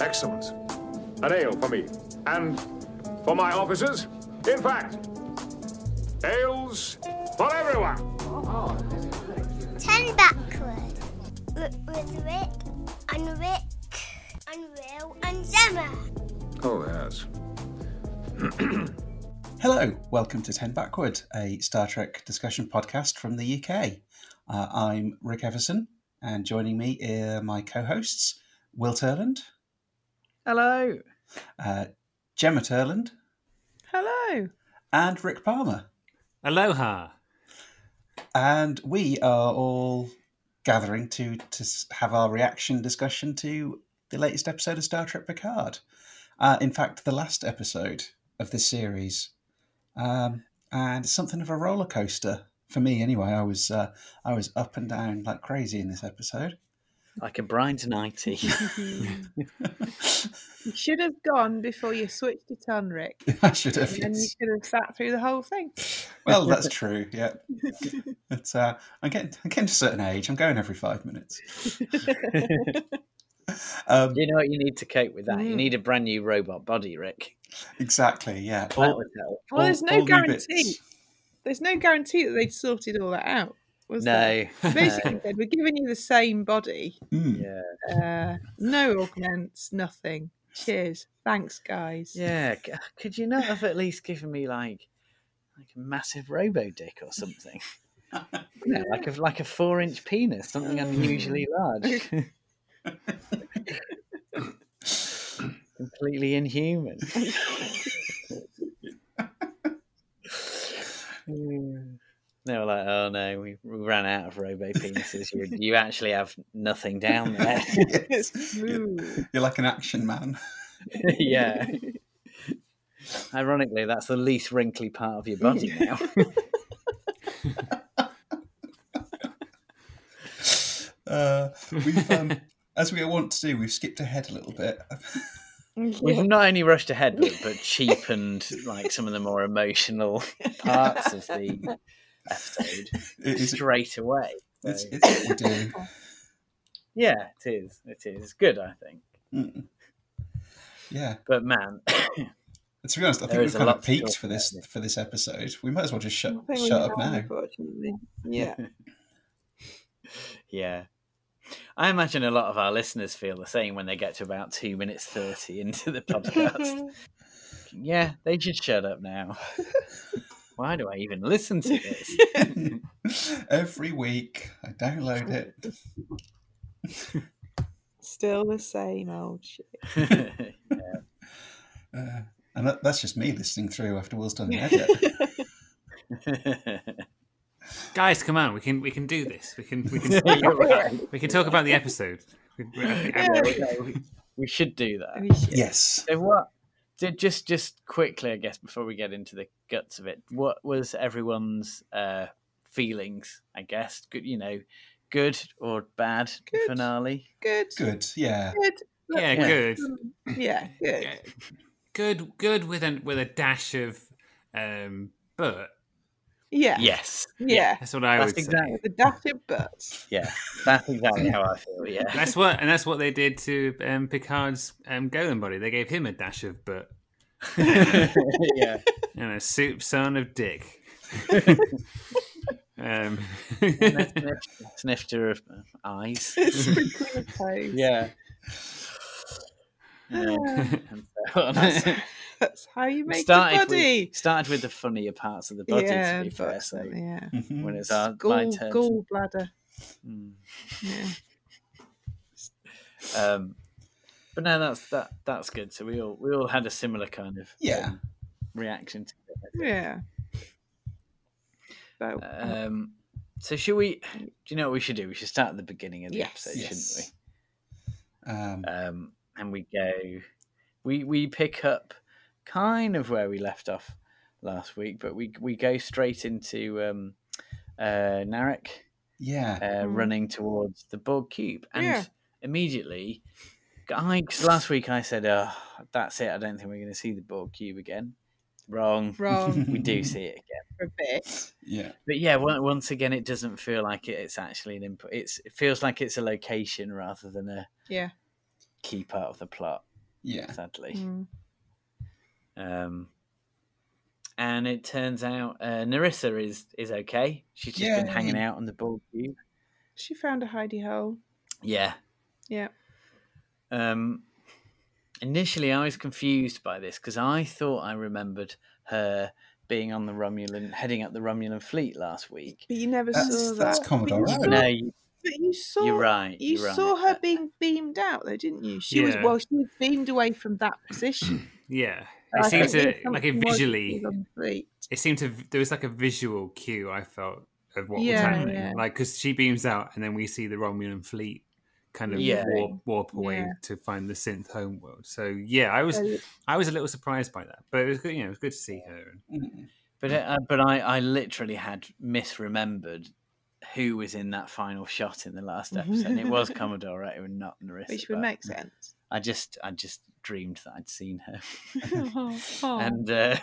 Excellent. An ale for me. And for my officers. In fact, ales for everyone. Ten backward. With, with Rick and Rick and Will and Gemma. Oh, yes. Hello, welcome to 10 Backward, a Star Trek discussion podcast from the UK. Uh, I'm Rick Everson, and joining me are my co hosts, Will Turland, Hello. uh, Gemma Turland, Hello. and Rick Palmer. Aloha. And we are all gathering to, to have our reaction discussion to the latest episode of Star Trek Picard. Uh, in fact, the last episode of this series. Um, and something of a roller coaster for me, anyway. I was uh, I was up and down like crazy in this episode. Like a bride's nighty. You should have gone before you switched it on, Rick. I should have. And then you yes. could have sat through the whole thing. Well, that's true. Yeah, but uh, I'm getting I'm getting to a certain age. I'm going every five minutes. Um, you know what you need to cope with that? You Mm. need a brand new robot body, Rick. exactly. Yeah. That All- would help. Well, there's no guarantee. There's no guarantee that they'd sorted all that out. Was there? No. Basically, said, we're giving you the same body. Mm. Yeah. Uh, no augments, nothing. Cheers. Thanks, guys. Yeah. Could you not have at least given me like like a massive robo dick or something? Yeah, like a like a four inch penis, something unusually large. Completely inhuman. They were like, "Oh no, we, we ran out of robo penises. You, you actually have nothing down there." yes. You're, you're like an action man. yeah. Ironically, that's the least wrinkly part of your body now. Uh, we've, um, as we want to do, we've skipped ahead a little bit. We've not only rushed ahead, but, but cheapened like some of the more emotional parts of the episode It is, straight away. So, it's, it's what we do. yeah, it is. It is. It's good, I think. Mm. Yeah. But man, To be honest, I think we've kind of peaked for this for this episode. We might as well just shut I think we shut up have, now. Unfortunately. Yeah. yeah. I imagine a lot of our listeners feel the same when they get to about two minutes thirty into the podcast. yeah, they should shut up now. Why do I even listen to this? Every week, I download it. Still the same old shit. Uh, and that, that's just me listening through after Will's done the edit. Guys, come on. We can we can do this. We can we can right. we can talk about the episode. We- we- Yeah, okay, we, we should do that. Any shit. yes. So what? Ju- Just just quickly, I guess, before we get into the guts of it, what was everyone's uh, feelings? I guess good, you know, good or bad Good. finale. Good. Good. Yeah. Good. Yeah, Yeah. good. Yeah, good. Yeah. Good good with a with a dash of um but Yeah. Yes, Yeah. that's what I That's would exactly- say. With the dash of butts. yeah, that's exactly how I feel. Yeah, That's what and that's what they did to um, Picard's um, Golem body. They gave him a dash of but yeah. and a soup son of dick. um, Snifter of eyes. Sprinkling of toes. Yeah. Yeah, and so on. That's how you make started the body. With, started with the funnier parts of the body, yeah, to be fair. So yeah. Mhm. when it's our my Gall, turn, to- gallbladder. Mm. Yeah. Um, but no, that's that. That's good. So we all we all had a similar kind of Yeah. um, reaction to it. Yeah. So, Um, so should we? Do you know what we should do? We should start at the beginning of the Yes. episode, Yes. shouldn't Um, we? Um, and we go. We we pick up kind of where we left off last week, but we we go straight into um, uh, Narek yeah. uh, Mm. running towards the Borg cube, and Yeah. immediately, I 'cause last week I said, "Oh, that's it. I don't think we're going to see the Borg cube again." Wrong. wrong We do see it again, for a bit. Yeah. but yeah, once again, it doesn't feel like it, it's actually an input. It's it feels like it's a location rather than a Yeah. Yeah. key part of the plot, Yeah. sadly. Mm. Um, and it turns out uh, Narissa is is okay. She's just been hanging out on the Borg cube. She found a hidey hole. Yeah. Yeah. Um, initially, I was confused by this because I thought I remembered her being on the Romulan, heading up the Romulan fleet last week. But you never That's- saw that. that's. Commodore But you saw, No, you, but you saw you're right. You you're saw right. her being beamed out, though, didn't you? She was well. She was beamed away from that position. Yeah, I it seemed to like it visually. to do on the fleet. It seemed to there was like a visual cue. I felt of what was happening, yeah. like because she beams out, and then we see the Romulan fleet kind of Yeah. warp, warp away Yeah. to find the synth homeworld. So yeah, I was So, I was a little surprised by that, but it was good. You know, it was good to see her. Mm. But uh, but I, I literally had misremembered who was in that final shot in the last episode. and it was Commodore Otto and not Narissa. which would make sense. I just I just dreamed that I'd seen her. Oh, oh. and uh,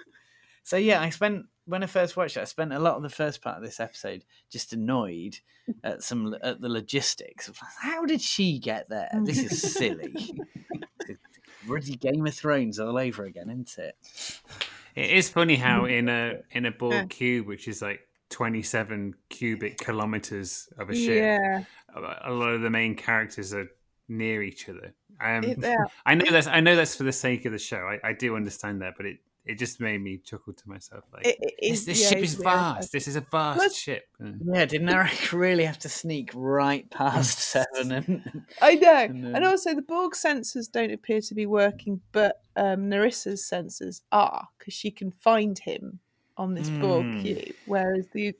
so yeah, I spent when I first watched it, I spent a lot of the first part of this episode just annoyed at some at the logistics. of How did she get there? This is silly. Bloody Game of Thrones all over again, isn't it? It is funny how in a in a Yeah. Cube, which is like twenty seven cubic kilometers of a ship, yeah, a a lot of the main characters are near each other. Um, yeah. I know that's I know that's for the sake of the show. I, I do understand that, but it, it just made me chuckle to myself. Like It- it this, this yeah, ship is weird. vast. This is a vast Plus- ship. Mm. Yeah, didn't Narek really have to sneak right past seven? And I know. And And, also, the Borg sensors don't appear to be working, but um, Narissa's sensors are because she can find him on this Borg Hmm. cube, whereas the,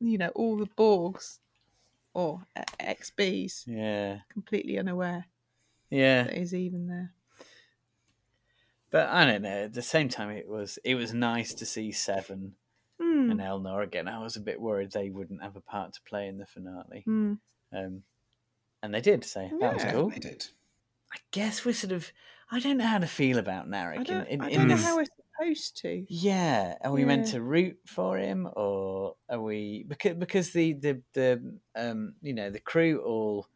you know, all the Borgs or uh, XBs yeah, completely unaware yeah. that he's even there. But I don't know. At the same time, it was it was nice to see Seven Hmm. and Elnor again. I was a bit worried they wouldn't have a part to play in the finale, Hmm. um, and they did. So that was cool. They did. I guess we're sort of. I don't know how to feel about I don't, in, in, I in don't know this- how we're supposed to. Yeah, are we meant to root for him, or are we because because the the the um you know the crew all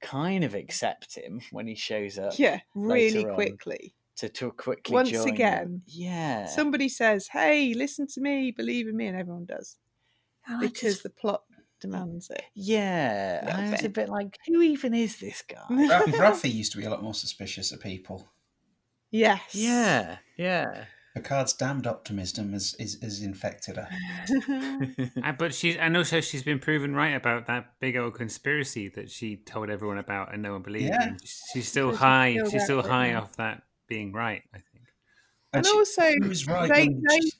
kind of accept him when he shows up Yeah, really quickly. to to quickly Once join them. again, Yeah, Somebody says, "Hey, listen to me, believe in me," and everyone does And because just- the plot demands it. yeah, Little I was a bit. bit like, who even is this guy? Ra- Raffi used to be a lot more suspicious of people. Yes. yeah, yeah. Picard's damned optimism has, is, is infected her. Uh, but she's and also she's been proven right about that big old conspiracy that she told everyone about and no one believed. Yeah. She's still she's high. still She's still high yeah. off that being right. I think. and she- also, was right they, when they she-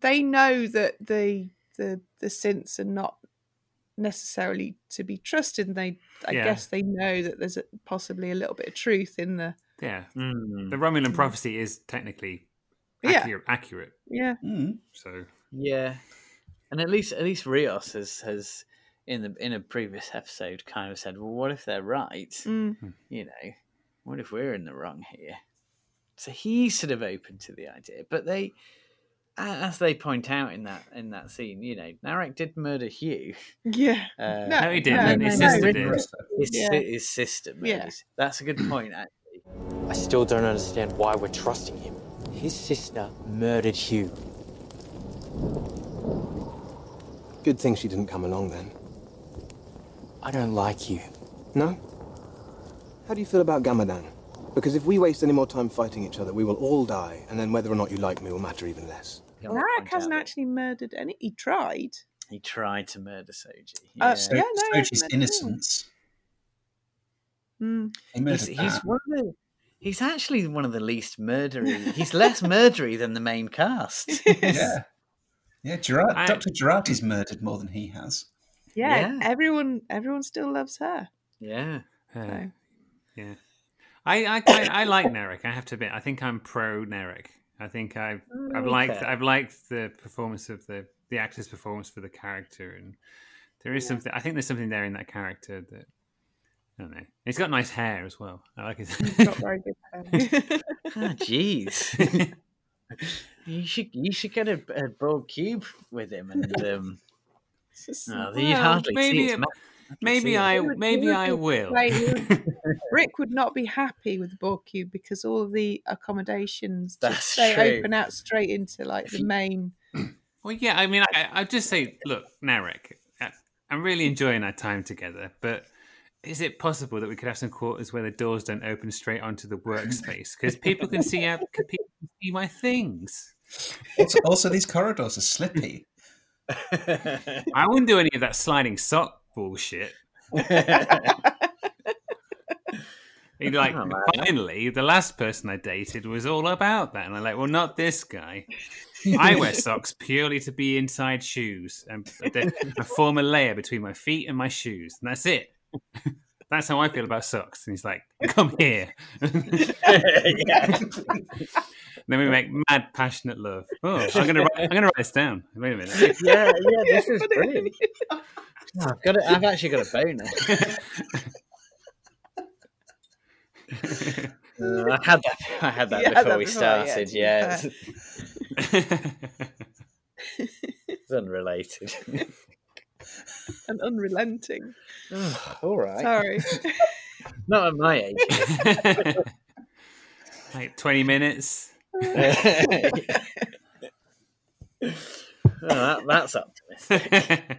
they know that the the the synths are not necessarily to be trusted, and they I Yeah. guess they know that there's a, possibly a little bit of truth in the Yeah. Mm. The Romulan prophecy is technically Yeah. accurate. accurate yeah Mm. so Yeah, and at least at least Rios has has in the in a previous episode kind of said, well, what if they're right? Mm. You know, what if we're in the wrong here? So he's sort of open to the idea, but they, as they point out in that in that scene, you know, Narek did murder Hugh. yeah Uh, No, No, he didn't. no, His no, sister no. did. his, Yeah. his sister. Murdered. Yeah. that's a good point. Actually. I still don't understand why we're trusting him. His sister murdered Hugh. Good thing she didn't come along then. I don't like you. No? How do you feel about Ganmadan? Because if we waste any more time fighting each other, we will all die, and then whether or not you like me will matter even less. You wanna Narek point hasn't out that actually murdered any. He tried. He tried to murder Soji. Uh, Yeah. So, Yeah, no, Soji's innocence. Mm. He he's, he's one of the. He's actually one of the least murdery. He's less murdery than the main cast. Yeah. Yeah, Gerard, I- Dr. Jurati's murdered more than he has. Yeah, Yeah. everyone everyone still loves her. yeah. Uh, So. yeah. I I, kind I like Narek. I have to admit. I think I'm pro Narek. I think I've I've liked Okay. I've liked the performance of the the actor's performance for the character, and there is something. I think there's something there in that character that I don't know. He's got nice hair as well. I like He's his. got very good hair. Ah, jeez. you should you should get a, a broad cube with him, and um, oh, you'd Well, hardly maybe see it- his maybe. I would- maybe I will. would- Rick would not be happy with the Borg cube because all of the accommodations That's just they true. open out straight into like the main. Well, yeah, I mean, I, I'd just say, look, Narek, I- I'm really enjoying our time together, but is it possible that we could have some quarters where the doors don't open straight onto the workspace? Because people can see out, people can see my things. Also, also, these corridors are slippy. I wouldn't do any of that sliding sock bullshit. Like, Oh, finally, the last person I dated was all about that. And I'm like, well, not this guy. I wear socks purely to be inside shoes and, and form a layer between my feet and my shoes. And that's it. That's how I feel about socks. And he's like, come here. then we make mad, passionate love. Oh, I'm gonna, write, I'm gonna write this down. Wait a minute. yeah, yeah, this is brilliant. Oh, I've got it. I've actually got a boner. Uh, I had that. I had that You had before that we before, yeah, started. to Yeah, fair. it's, it's unrelated. and unrelenting. All right, Sorry. not at my age. like 20 minutes. oh, that, that's optimistic.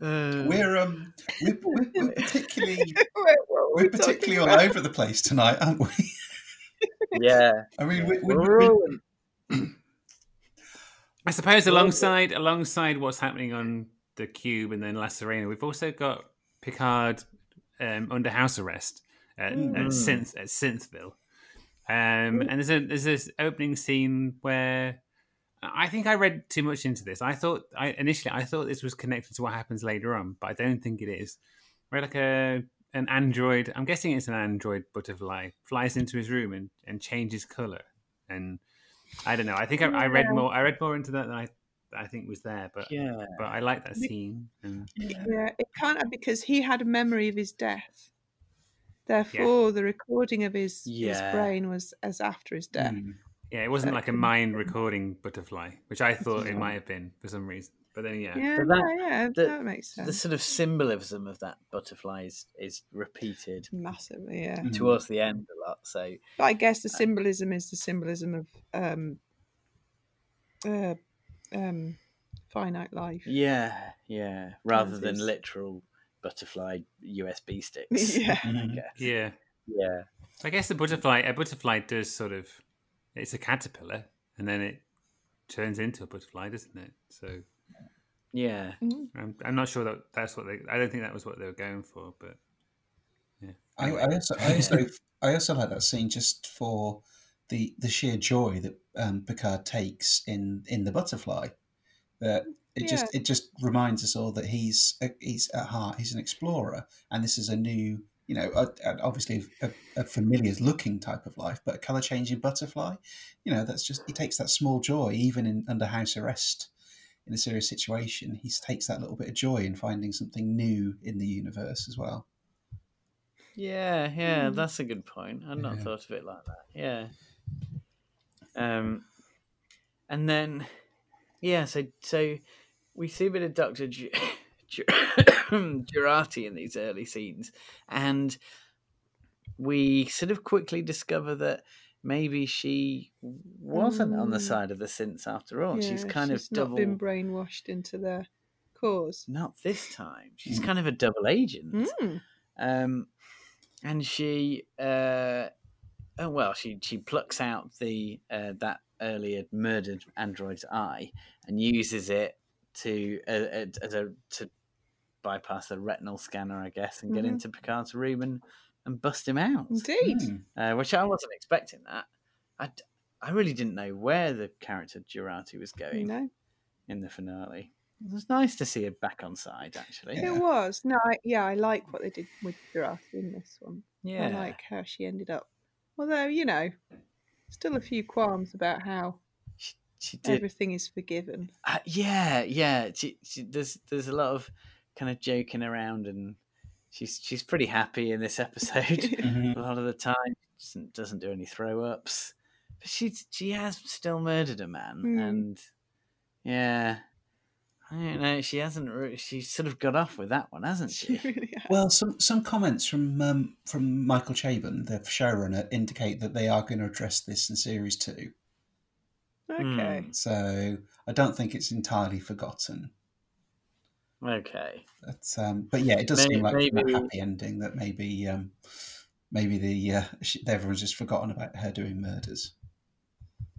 Uh, We're um, we're, we're, we're particularly Wait, what were we're particularly all about? over the place tonight, aren't we? yeah, I mean, we, we, we're we, all I suppose alongside alongside what's happening on the cube and then La Sirena, we've also got Picard um, under house arrest at, at Synth at Synthville. Um, and there's a there's this opening scene where I think I read too much into this. I thought I initially I thought this was connected to what happens later on, but I don't think it is. Where like a an android, I'm guessing it's an android butterfly, flies into his room and, and changes color. And I don't know. I think I, I read more. I read more into that than I I think was there. But yeah. but I like that scene. And Yeah, it can't have because he had a memory of his death. Therefore, the recording of his, his brain was as after his death. Mm. yeah, it wasn't like a mind recording butterfly, which I thought it might have been for some reason. But then yeah, Yeah, But that- no, yeah, the- that makes sense. The sort of symbolism of that butterfly is, is repeated Massively, yeah. Mm. towards the end a lot. So But I guess the symbolism is the symbolism of um, uh, um, finite life. yeah, yeah. Rather than is- literal butterfly USB sticks. Yeah. I Mhm. guess. yeah. Yeah. I guess the butterfly a butterfly does sort of it's a caterpillar and then it turns into a butterfly, doesn't it? So Yeah. I'm, I'm not sure that that's what they. I don't think that was what they were going for, but I, I also, I also, I also like that scene just for the the sheer joy that um, Picard takes in in the butterfly. That it just it just reminds us all that he's a, he's at heart he's an explorer, and this is a new, you know, a, a- obviously a, a familiar looking type of life, but a color changing butterfly. You know, that's just he takes that small joy even in under house arrest. In a serious situation, he takes that little bit of joy in finding something new in the universe as well. Yeah, yeah, Hmm. that's a good point. I'd not thought of it like that. Yeah. Um, and then, yeah, so so we see a bit of Doctor Gi- Gi- Jurati in these early scenes, and we sort of quickly discover that maybe she wasn't on the Mm. side of the synths after all. she's kind she's of double. not been brainwashed into their cause. Not this time. She's Mm. kind of a double agent. Mm. Um, and she, uh, oh well, she she plucks out the uh, that earlier murdered android's eye and uses it to uh, as a to bypass the retinal scanner, I guess, and get Mhm. into Picard's room and and bust him out. Indeed. Mm. Uh, which I wasn't expecting that. I, I really didn't know where the character Jurati was going know, in the finale. It was nice to see her back on side, actually. Yeah. it was. No, I, yeah, I like what they did with Giraffe in this one. Yeah. I like how she ended up. Although, you know, still a few qualms about how She, she did. everything is forgiven. Uh, yeah, yeah. She, she, there's there's a lot of kind of joking around, and she's she's pretty happy in this episode. Mhm. a lot of the time, doesn't doesn't do any throw ups, but she she has still murdered a man, Mm. and yeah, I don't know. She hasn't. re- She's sort of got off with that one, hasn't she? She really has. Well, some some comments from um, from Michael Chabon, the showrunner, indicate that they are going to address this in series two. okay. So I don't think it's entirely forgotten. Okay. But, um, but yeah, it does Maybe- seem like maybe- a happy ending that maybe um, maybe the uh, she, everyone's just forgotten about her doing murders.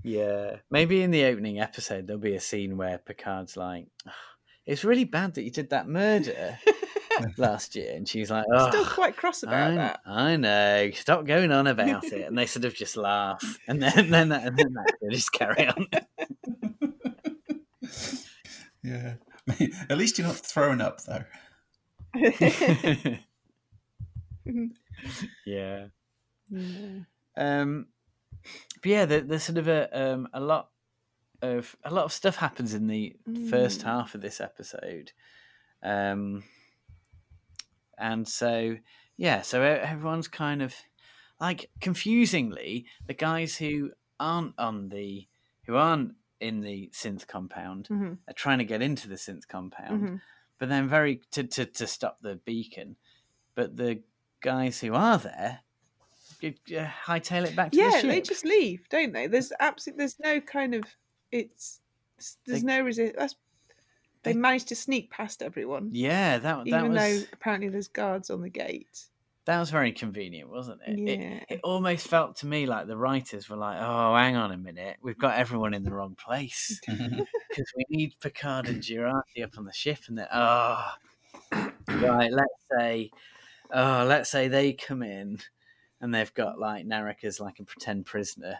Yeah. Maybe in the opening episode there'll be a scene where Picard's like, "Oh, "It's really bad that you did that murder last year," and she's like, "Oh, Still quite cross about I, that. I know. Stop going on about it." And they sort of just laugh, and then then that, and then that, they just carry on. Yeah, at least you're not throwing up though. yeah. Yeah. Um, but yeah, there, there's sort of a um, a lot of a lot of stuff happens in the first Mm. half of this episode, um, and so yeah, so e- everyone's kind of like confusingly the guys who aren't on the who aren't in the synth compound Mhm. are trying to get into the synth compound, Mhm. but then very to, to to stop the beacon, but the guys who are there hightail it back to the Yeah, ship. they just leave, don't they? There's absolutely there's no kind of it's there's They- no resist. That's, they, They- managed to sneak past everyone, Yeah, that that even was though apparently there's guards on the gate. That was very convenient, wasn't it? Yeah. It, it almost felt to me like the writers were like, "Oh, hang on a minute, we've got everyone in the wrong place because we need Picard and Jurati up on the ship, and then oh, right, let's say, oh, let's say they come in and they've got like Narek as like a pretend prisoner."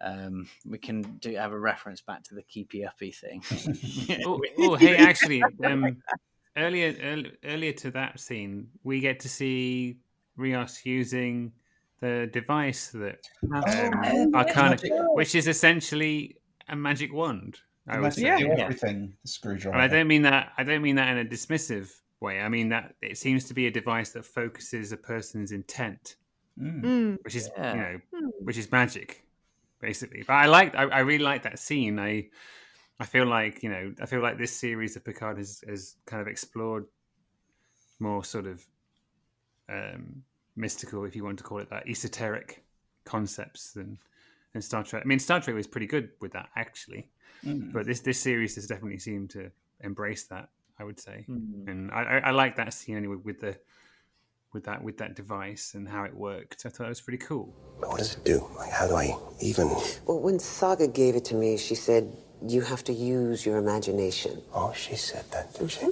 Um, we can do have a reference back to the keepy uppy thing. Oh, oh, hey, actually, um, earlier, earlier earlier to that scene, we get to see Rios using the device that um, yeah, Arcana, magic. which is essentially a magic wand. I would say. Yeah. everything. The screwdriver. And I don't mean that. I don't mean that in a dismissive way. I mean that it seems to be a device that focuses a person's intent, Mm. Mm. which is Yeah. you know, Hmm. which is magic, basically. But I like. I, I really like that scene. I I feel like you know. I feel like this series of Picard has has kind of explored more sort of um, mystical, if you want to call it that, esoteric concepts than than Star Trek. I mean, Star Trek was pretty good with that actually Mm. but this this series has definitely seemed to embrace that. I would say, Mm. and I, I, I like that scene anyway with the with that with that device and how it worked. I thought it was pretty cool. What does it do? Like, how do I even? Well, when Saga gave it to me, she said, you have to use your imagination. Oh, she said that, did she?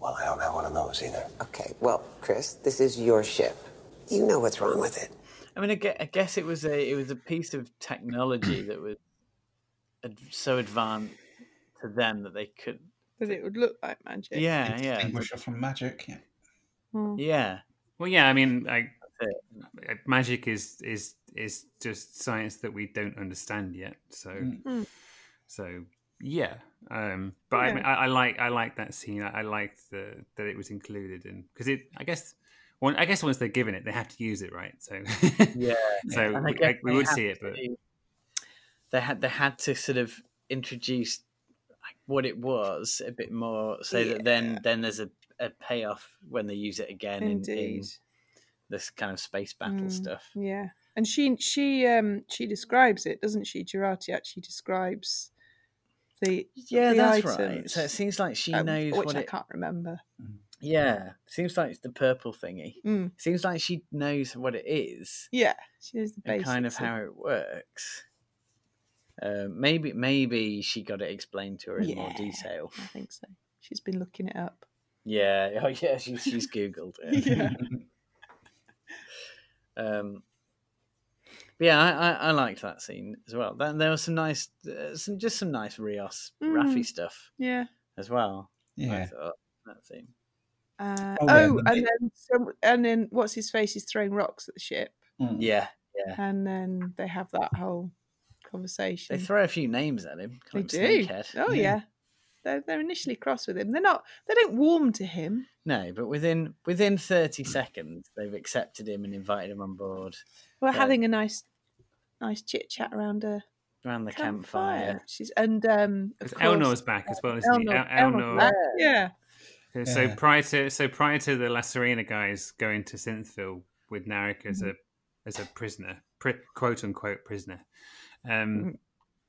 Well, I don't have one of those either. Okay, well, Chris, this is your ship. You know what's wrong with it. I mean, I gue- I guess it was a it was a piece of technology that was ad- so advanced to them that they could. That it would look like magic. Yeah, yeah, Distinguish her from magic. Yeah. Mm. yeah. Well, yeah, I mean, like That's uh, magic is is is just science that we don't understand yet. So. Mm. so yeah. Um, but I, Yeah. mean, I, I like I like that scene. I, I liked the that it was included in because it. I guess. One, I guess once they're given it, they have to use it, right? So, Yeah. so I we, guess like, we would see it, but to- they had they had to sort of introduce what it was a bit more, so that then then there's a, a payoff when they use it again in, in this kind of space battle Mm. stuff. Yeah, and she she um she describes it, doesn't she? Jurati actually describes the Yeah, the that's items, right. So it seems like she um, knows which what I it. can't remember. Yeah, seems like it's the purple thingy. Mm. Seems like she knows what it is Yeah, she knows the and basics. kind of how it works. Uh, maybe maybe she got it explained to her in more detail. I think so. She's been looking it up. Yeah, oh yeah, she, she's googled it. Yeah. Um, but yeah, I, I, I liked that scene as well. Then there was some nice, uh, some just some nice Rios Mm. Raffi stuff Yeah. as well. Yeah. thought that scene. Uh, Oh, oh, yeah, and and then some, and then what's his face is throwing rocks at the ship, Mm. Yeah, yeah. and then they have that whole conversation. They throw a few names at him. They do. Oh Yeah. yeah. They're, they're initially cross with him. They're not. They don't warm to him. No, but within within thirty seconds, they've accepted him and invited him on board. We're Yeah. having a nice, nice chit chat around a around the Campfire. campfire. She's and um, of Because course, Elnor's back as well, isn't he? El- Elnor's Elnor. Yeah. So Yeah. prior to so prior to the La Sirena guys going to Synthville with Narek as Mm-hmm. a as a prisoner, pri- quote unquote prisoner, um,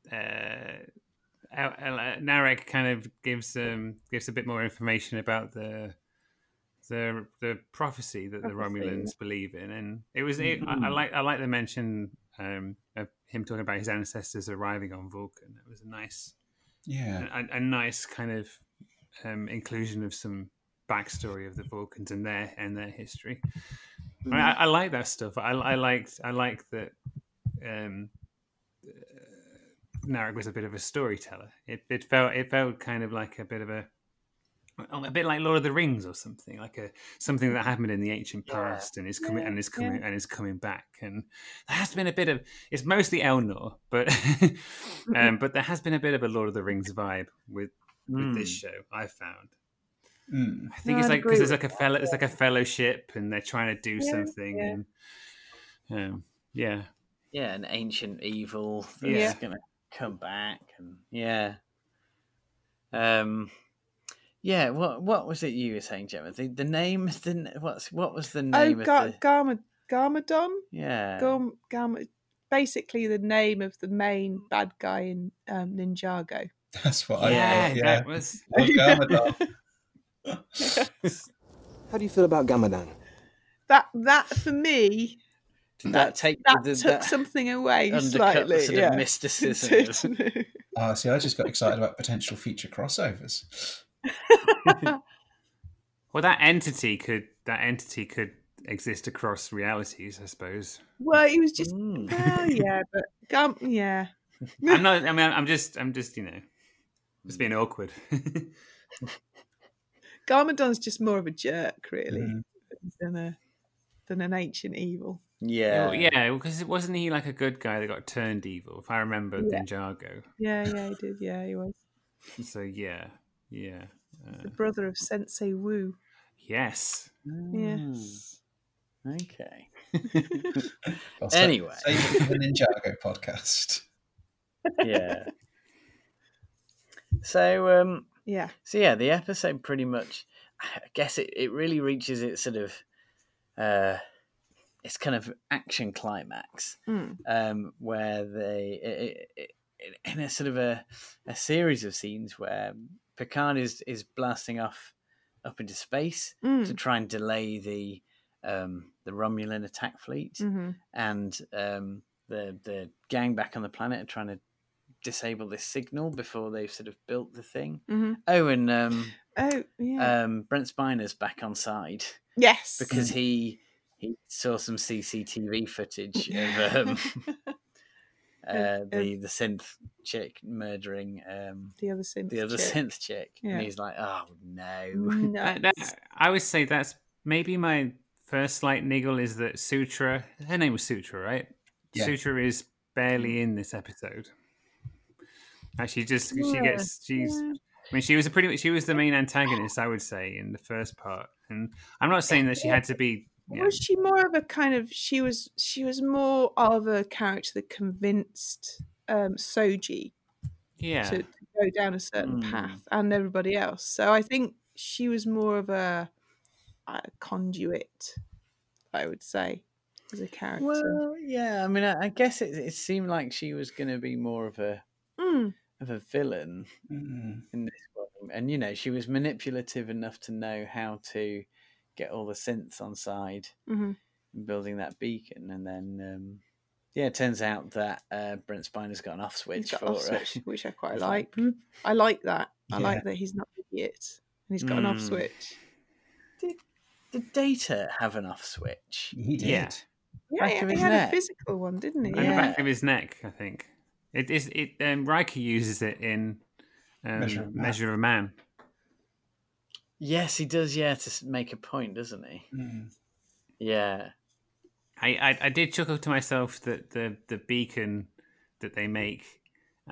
uh, El- El- Narek kind of gives um gives a bit more information about the the the prophecy that the Romulans believe in, and it was it, I, I Mhm. like I like the mention um of him talking about his ancestors arriving on Vulcan. It was a nice Yeah. a, a nice kind of um, inclusion of some backstory of the Vulcans and their and their history. I, mean, I, I like that stuff. I, I liked I like that. Um, Narek was a bit of a storyteller. It, it felt it felt kind of like a bit of a a bit like Lord of the Rings or something, like a something that happened in the ancient past and is coming and is coming and is coming back. And there has been a bit of it's mostly Elnor, but um, but there has been a bit of a Lord of the Rings vibe with with this show. I found. Mm. I think No, it's I'd like because it's like a fellow, it's like a fellowship, and they're trying to do Yeah, something. yeah. And, um, yeah, Yeah, an ancient evil that's Yeah. gonna come back, and yeah, um, yeah. What what was it you were saying, Gemma? The the name, the what's what was the Oh, name Gar- of the Garma Garmadon. yeah? Garm, Garma, basically the name of the main bad guy in um, Ninjago. That's what I yeah, thought. Yeah. that was. Lord Garmadon. How do you feel about Ganmadan? That that for me, Did that take that did took that something away undercut slightly. the sort yeah. of mysticism? of- Certainly. Oh, see, I just got excited about potential future crossovers. Well, that entity could that entity could exist across realities, I suppose. well, he was just Mm. well, yeah, but Garm, yeah, I'm not. I mean, I'm just. I'm just. You know, just being awkward. Garmadon's just more of a jerk, really, Mm. than a than an ancient evil. Yeah, Well, yeah, because it wasn't he like a good guy that got turned evil? If I remember Yeah. Ninjago. Yeah, yeah, he did. Yeah, he was So yeah, yeah, uh, the brother of Sensei Wu. yes. Yes. Okay. Well, sa- Anyway. save it for the Ninjago podcast. yeah. So um Yeah, so yeah, the episode pretty much I guess it, it really reaches its sort of uh its kind of action climax Mm. um where they it, it, it, in a sort of a, a series of scenes where Picard is is blasting off up into space Mm. to try and delay the um the Romulan attack fleet Mhm. and um, the the gang back on the planet are trying to disable this signal before they've sort of built the thing. Mhm. Oh, and um, Oh, yeah. um, Brent Spiner's back on side yes, because he he saw some CCTV footage of um, uh, the the synth chick murdering um, the other synth. the other chick. synth chick, Yeah. and he's like, "Oh no!" No. That, I would say that's maybe my first slight niggle is that Sutra. Her name was Sutra, right? Yeah. Sutra is barely in this episode. Actually, just she gets she's. I mean, she was a pretty. She was the main antagonist, I would say, in the first part. And I'm not saying that she had to be. Yeah, Was she more of a kind of? She was. She was more of a character that convinced um, Soji yeah. to, to go down a certain Hmm. path, and everybody else. So I think she was more of a, a conduit. I would say, as a character. Well, yeah. I mean, I, I guess it, it seemed like she was going to be more of a Mm, of a villain Mm. in this one, and you know, she was manipulative enough to know how to get all the synths on side mhm. in building that beacon, and then um, yeah, it turns out that uh, Brent Spiner's got an off switch for off her. switch, which I quite like. like, I like that. I Yeah. like that he's not an idiot and he's got an off Mm. switch. Did Data have an off switch? He did. Yeah. Yeah, Back he, of he his had neck. a physical one, didn't he? on the back of his neck, I think. It is. It. Um, Riker uses it in um, Measure Measure, of of Man. Man. Yes, he does. Yeah, to make a point, doesn't he? Mm. Yeah. I, I, I did chuckle to myself that the the beacon that they make.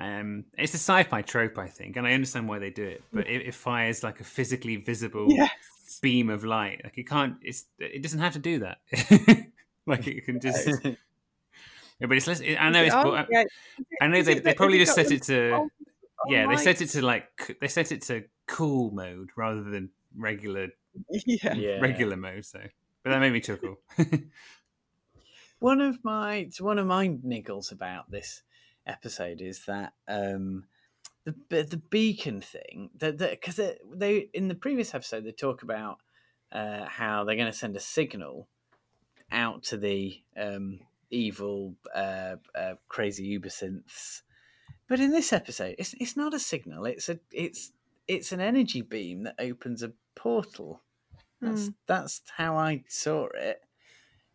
Um, it's a sci-fi trope, I think, and I understand why they do it. But it, it fires like a physically visible Yes. beam of light. Like it can't. It's it doesn't have to do that. like it can just. Yeah, but it's less, I know it's. it but? I- Yeah. I know they, they probably just set it to. on- Yeah, they set it to like they set it to cool mode rather than regular Yeah. Yeah. regular mode. So, but that made me chuckle. One of my one of my niggles about this episode is that um, the the the beacon thing that because they, they in the previous episode they talk about uh, how they're going to send a signal out to the um, evil uh, uh, crazy uber synths, but in this episode it's it's not a signal. It's a it's it's an energy beam that opens a portal. That's Hmm. that's how I saw it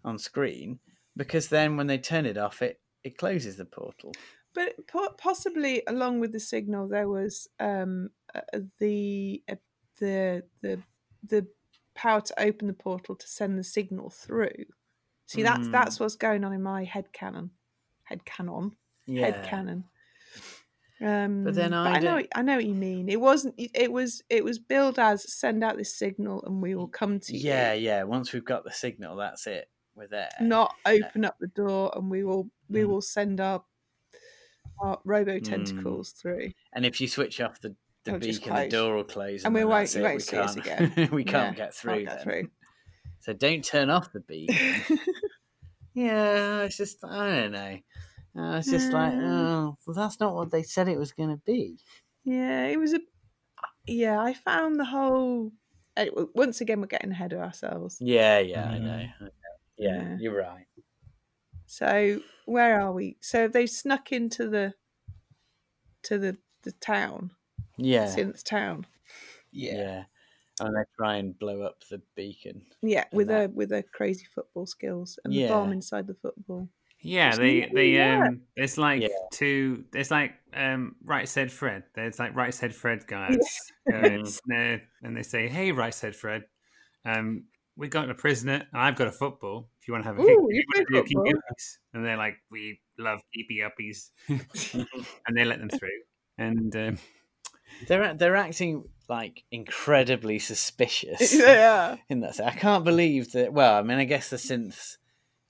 on screen. Because then when they turn it off, it it closes the portal. But possibly along with the signal, there was um, uh, the uh, the the the power to open the portal to send the signal through. See, that's Mm. that's what's going on in my head canon. Head canon. Head Yeah. Um, But then I I know I know what you mean. It wasn't. It, was. It was billed as send out this signal and we will come to you. Yeah, yeah. Once we've got the signal, that's it. We're there. not open up the door and we will we Mm. will send our our robo tentacles through. And if you switch off the, the It'll beacon, the door will close, And and, we won't- you won't we see us can't, again. we can't Yeah, get through. can't get through. So don't turn off the beacon. yeah, it's just I don't know. Uh, it's just like, Mm. oh, well, that's not what they said it was going to be. Yeah, it was a yeah, I found the whole once again we're getting ahead of ourselves. Yeah, yeah, I know. I know. Yeah, Yeah. you're right. So where are we? So they snuck into the to the the town, Yeah, synth town. yeah. Yeah. And they try and blow up the beacon. Yeah, with that- a with a crazy football skills and the bomb inside the football. Yeah, It's they they um it's like Yeah. two there's like um right said Fred. There's like right said Fred guys. going there, and they say, Hey right said Fred, um we got a prisoner and I've got a football. If you want to have a Ooh, kick, you you play want to do football. And they're like, We love keepy uppies and they let them through. And um, They're they're acting like incredibly suspicious. yeah. in that sense. I can't believe that. Well, I mean, I guess the synths,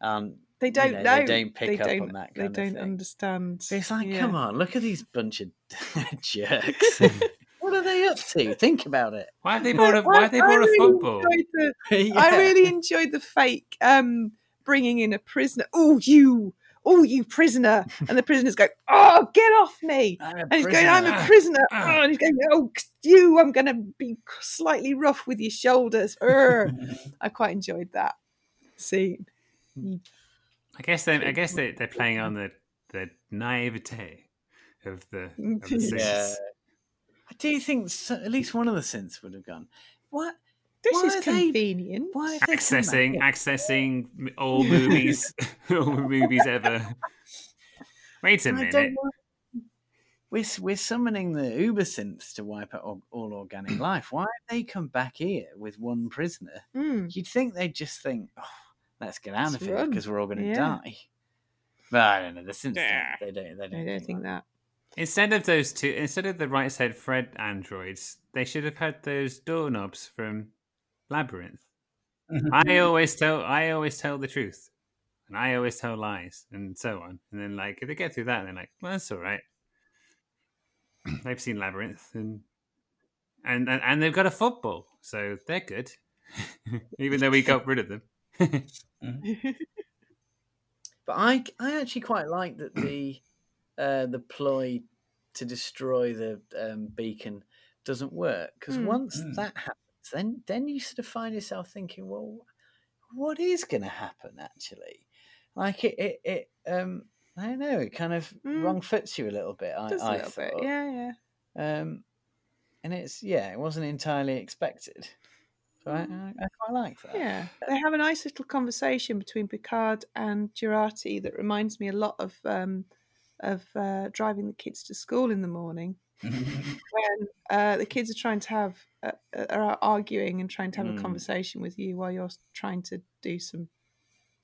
um, They don't know, know. they don't pick up on don't- that They kind of don't thing. understand. it's like, Yeah. come on, look at these bunch of jerks. what are they up to? Think about it. why have they bought a why have they I bought a football? enjoyed the- I really enjoyed the fake um bringing in a prisoner. Oh, you, oh, you prisoner, and the prisoners go, oh, get off me. And he's going, I'm a prisoner. prisoner. Ah. Oh, and he's going, oh, you, I'm going to be slightly rough with your shoulders. I quite enjoyed that scene. I guess they I guess they they're playing on the the naivete of the of the Yeah. Yeah. synths. I do think so, at least one of the synths would have gone. What? This Why is are they- convenient. Why have they come accessing accessing all movies all movies ever wait a I minute. We're, we're summoning the uber synths to wipe out all, all organic life. Why have they come back here with one prisoner? Mm. You'd think they'd just think, oh, let's get out Let's of here because we're all going to Yeah. die. But I don't know. The synths, Yeah. they don't. They don't, I don't think that. instead of those two instead of the right side fred androids they should have had those doorknobs from labyrinth i always tell i always tell the truth and i always tell lies and so on and then like if they get through that they're like well that's all right they've seen labyrinth and and and, and they've got a football so they're good even though we got rid of them But I, I actually quite like that the uh, the ploy to destroy the um, beacon doesn't work because Mm. once Mm. that happens, then then you sort of find yourself thinking, well, what is going to happen actually? Like it, it, it um, I don't know, it kind of Mm. wrong fits you a little bit. I, Just a I little bit. thought. Yeah, yeah. Um, and it's yeah, it wasn't entirely expected. So I, I, I quite like that. Yeah, they have a nice little conversation between Picard and Jurati that reminds me a lot of um, of uh, driving the kids to school in the morning when uh, the kids are trying to have uh, are arguing and trying to have Mm. a conversation with you while you're trying to do some,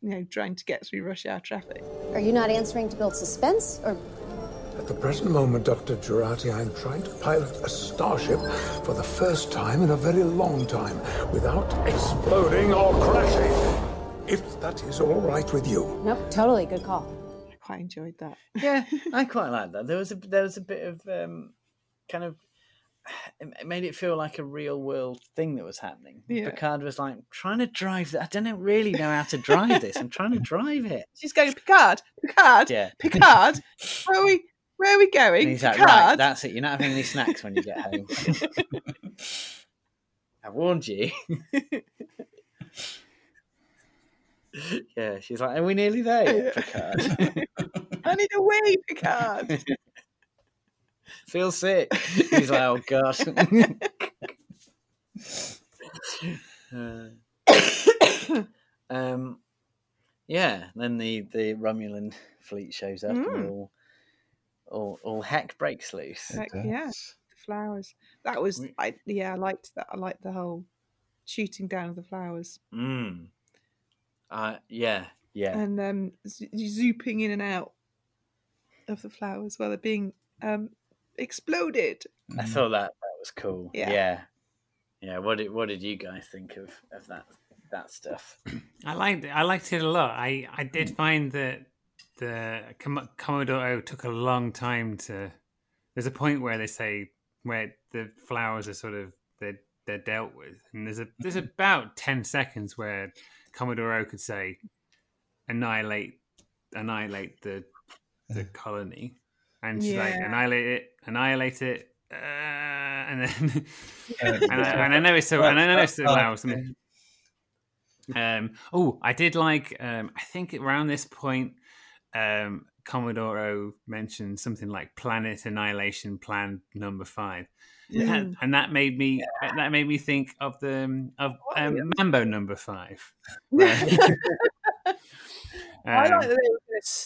you know, trying to get through rush hour traffic. Are you not answering to build suspense, or At the present moment, Dr. Jurati, I'm trying to pilot a starship for the first time in a very long time without exploding or crashing. If that is all right with you. nope? Totally good call. I quite enjoyed that. yeah, I quite like that. There was a there was a bit of um, kind of it made it feel like a real world thing that was happening. Yeah. Picard was like trying to drive. that. I don't really know how to drive this. I'm trying to drive it. She's going Picard, Picard, Yeah. Picard. Where are we? Where are we going? And he's like, right, that's it. You're not having any snacks when you get home. I warned you. yeah, she's like, are we nearly there Picard? I need a wee, Picard. Feel sick. He's like, oh god. Uh, um, yeah. Then the the Romulan fleet shows up, and Mm. all, all all heck breaks loose. Heck, yeah, the flowers. That was, I yeah, I liked that. I liked the whole shooting down of the flowers Mm. Uh, yeah, yeah. and um, z- zooping in and out of the flowers while they're being um, exploded. I thought that that was cool. Yeah. yeah, yeah. What did what did you guys think of of that that stuff? I liked it. I liked it a lot. I, I did find that the Com- Commodore O took a long time to. There's a point where they say where the flowers are sort of they're they're dealt with, and there's a there's about ten seconds where Commodore O could say annihilate annihilate the the colony, and she's like annihilate it, annihilate it, uh, and then Uh, and, I, and I know it's so and I know it's allows something. Um, oh, I did like. Um, I think around this point, um, Commodore mentioned something like Planet Annihilation Plan Number Five, Mm. That- and that made me that made me think of the um, of um, Mambo Number Five. I Um, like that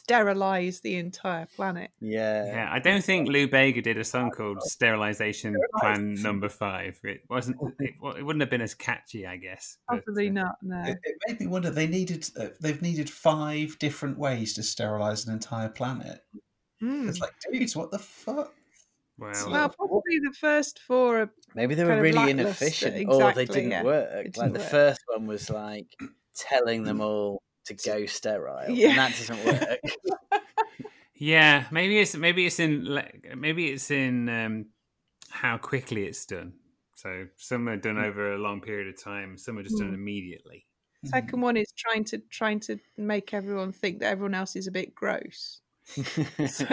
they were going to sterilize the entire planet. Yeah, Yeah, I don't think Lou Bega did a song called "Sterilization Plan Number Five. It wasn't. It, well, it wouldn't have been as catchy, I guess. but- Probably not. No. It, it made me wonder. They needed. Uh, they've needed five different ways to sterilize an entire planet. Mm. It's like, dudes, what the fuck? well, Well, probably the first four are Maybe they were really lackluster. inefficient, or they didn't yeah. work. It like didn't the work. first one was like telling them all to go sterile, Yeah. and that doesn't work. Yeah, maybe it's maybe it's in like, maybe it's in um, how quickly it's done. So some are done over a long period of time. Some are just done Mm. immediately. Second one is trying to trying to make everyone think that everyone else is a bit gross. So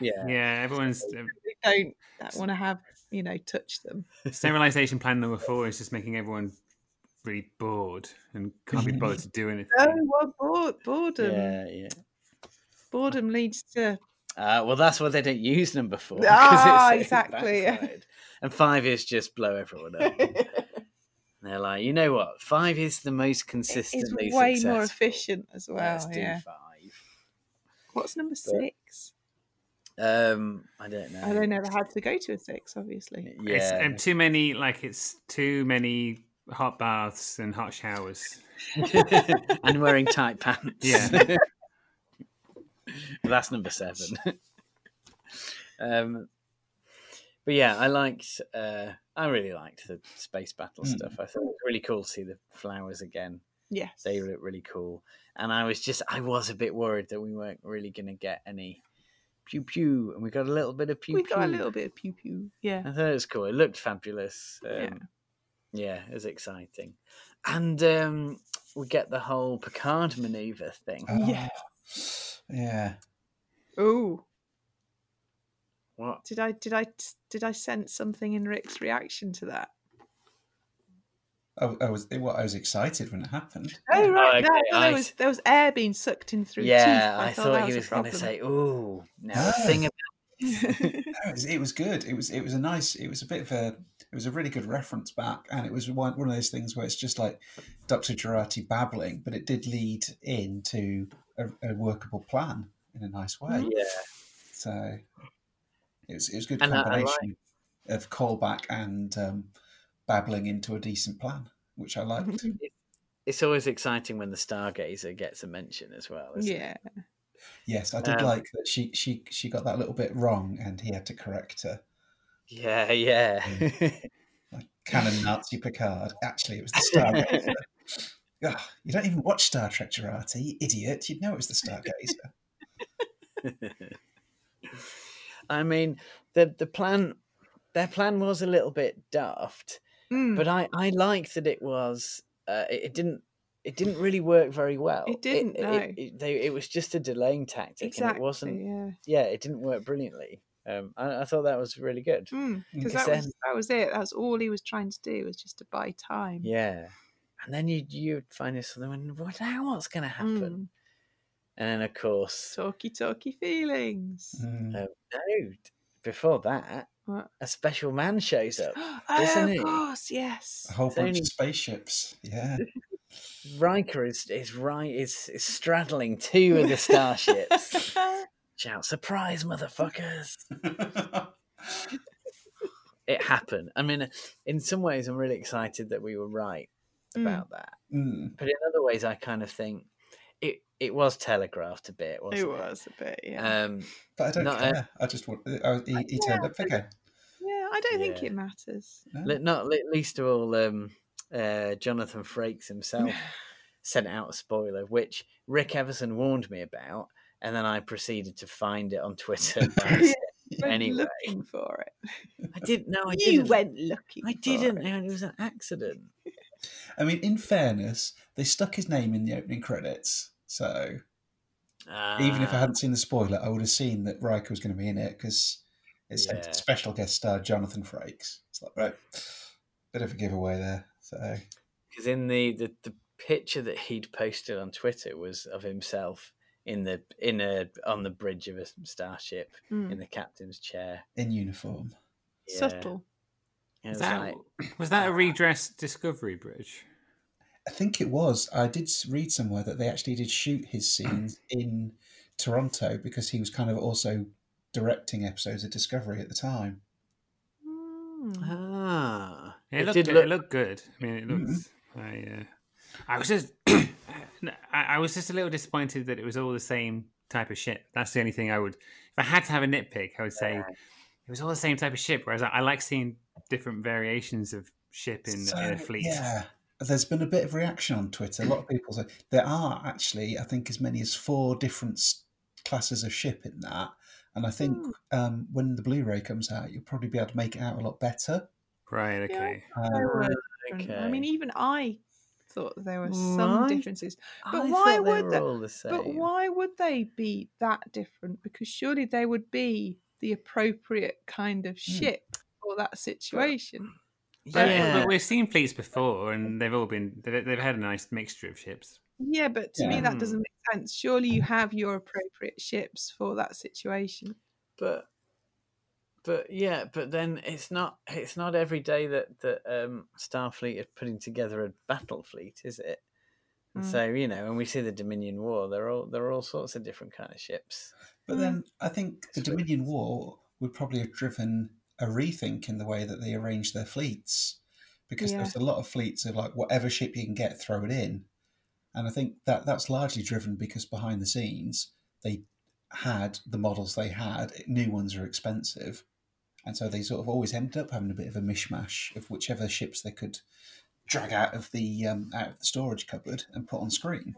yeah, Yeah, everyone's they don't want to have you know touch them. sterilization plan number four is just making everyone really bored and can't be bothered to do anything. Oh, well, bored, boredom. yeah, yeah. Boredom leads to Uh, well, that's why they don't use number four. 'cause Ah, it's- it's exactly, And five is just blow everyone up. They're like, you know what? Five is the most it's consistently way successful. more efficient as well. Let's do yeah. five. What's number six? Um, I don't know. I don't ever had to go to a six, obviously. It's Yeah, um, too many. Like it's too many hot baths and hot showers. and wearing tight pants. Yeah. That's number seven. um, but yeah, I liked. Uh, I really liked the space battle Mm. stuff. I thought it was really cool to see the flowers again. Yes. They look really cool, and I was just, I was a bit worried that we weren't really going to get any pew pew, and we got a little bit of pew we pew. got a little bit of pew pew. Yeah. I thought it was cool. It looked fabulous. Um, Yeah. Yeah. it was exciting, and um, we get the whole Picard maneuver thing. Oh, yeah. Oh, What? did I did I did I sense something in Rick's reaction to that? I, I was. What I was excited when it happened. Oh right, no, okay, no, I there was there was air being sucked in through Yeah, teeth. I, thought, thought, that he a was going to say, "Ooh, now No. thing about No, it, was, it was good. It was. It was a nice. It was a bit of a. It was a really good reference back, and it was one one of those things where it's just like Doctor Jurati babbling, but it did lead into a, a workable plan in a nice way. yeah, So it was. It was a good And I- I like- combination of callback and um, babbling into a decent plan, which I liked. it's always exciting when the Stargazer gets a mention as well. Isn't Yeah, it? Yes, I did Um, like that. She she she got that little bit wrong, and he had to correct her. Yeah, yeah. Like canon Nazi Picard. Actually, it was the Stargazer. Ugh, you don't even watch Star Trek, Jurati, you idiot. You'd know it was the Stargazer. I mean, the the plan, their plan was a little bit daft, Mm. but I I liked that it was. Uh, it, it didn't. It didn't really work very well. It didn't, It, no. it, it, they, it was just a delaying tactic, exactly. and it wasn't. Yeah. Yeah, it didn't work brilliantly. Um, I, I thought that was really good. Because Because that then- was that was it. That's all he was trying to do was just to buy time. Yeah, and then you you'd find this something. when, What now? What's going to happen? Mm. And then of course, Talky talky feelings. Mm. uh, no. Before that, What? a special man shows up, Oh, isn't of he? course, yes. A whole It's bunch only- of spaceships. Yeah. Riker is is right is, is straddling two of the starships. Shout surprise, motherfuckers! It happened. I mean, in some ways, I'm really excited that we were right Mm. about that. Mm. But in other ways, I kind of think it it was telegraphed a bit. Wasn't It it, was a bit, yeah. Um, But I don't Not, uh, care. I just want. I, he, he turned up figure. yeah, I don't think it matters. Li- not least of all, um, uh, Jonathan Frakes himself sent out a spoiler, which Rick Everson warned me about, and then I proceeded to find it on Twitter. by anyway, looking for it. I didn't. know. I you didn't. went looking. I didn't. it. It was an accident. I mean, in fairness, they stuck his name in the opening credits, so even if I Ah, hadn't seen the spoiler, I would have seen that Riker was going to be in it because it said Yeah. special guest star Jonathan Frakes. It's like right, bit of a giveaway there. So because in the, the the picture that he'd posted on Twitter was of himself in the in a on the bridge of a starship Mm. in the captain's chair. in uniform. Yeah. Subtle. It Was was that, like, was that a redressed Discovery Bridge? I think it was. I did read somewhere that they actually did shoot his scenes in Toronto because he was kind of also directing episodes of Discovery at the time. Mm. ah, Yeah, it, looked did good. look- It looked good. I mean, it looked. Mm-hmm. I, uh, I was just, I, I was just a little disappointed that it was all the same type of ship. That's the only thing I would. If I had to have a nitpick, I would say it was all the same type of ship. Whereas I, I like seeing different variations of ship in, So, in a fleet. Yeah. There's been a bit of reaction on Twitter. A lot of people say there are actually, I think, as many as four different classes of ship in that. And I think um, when the Blu-ray comes out, you'll probably be able to make it out a lot better. Right. Yeah. Okay. Um, There were different- I mean, even I thought there were some Right. differences. But I why thought they would were they? the? But why would they be that different? Because surely they would be the appropriate kind of hmm. ship for that situation. But, Yeah. but we've seen fleets before, and they've all been. They've, they've had a nice mixture of ships. Yeah, but to me that doesn't make sense. Surely you have your appropriate ships for that situation. but but yeah, but then it's not it's not every day that that um, Starfleet is putting together a battle fleet, is it? And Mm. So you know, when we see the Dominion War, there are all there are all sorts of different kind of ships. But then I think the Dominion War would probably have driven a rethink in the way that they arrange their fleets, because Yeah. there's a lot of fleets of like whatever ship you can get, throw it in, and I think that that's largely driven because behind the scenes they had the models they had. New ones are expensive, and so they sort of always ended up having a bit of a mishmash of whichever ships they could drag out of the um, out of the storage cupboard and put on screen.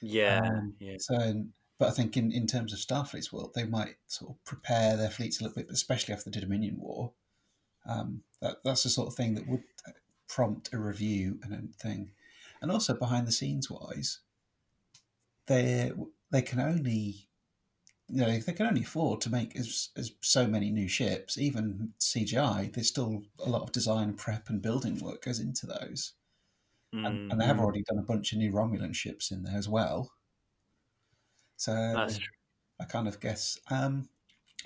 Yeah, Um, yeah. So, but I think in, in terms of Starfleet's world, they might sort of prepare their fleets a little bit, especially after the Dominion War. Um, that that's the sort of thing that would prompt a review and a thing. And also behind the scenes wise, they they can only you know they can only afford to make as, as so many new ships. Even CGI, there's still a lot of design, prep, and building work goes into those and, and they have Mm, already done a bunch of new Romulan ships in there as well. So. I kind of guess. Um,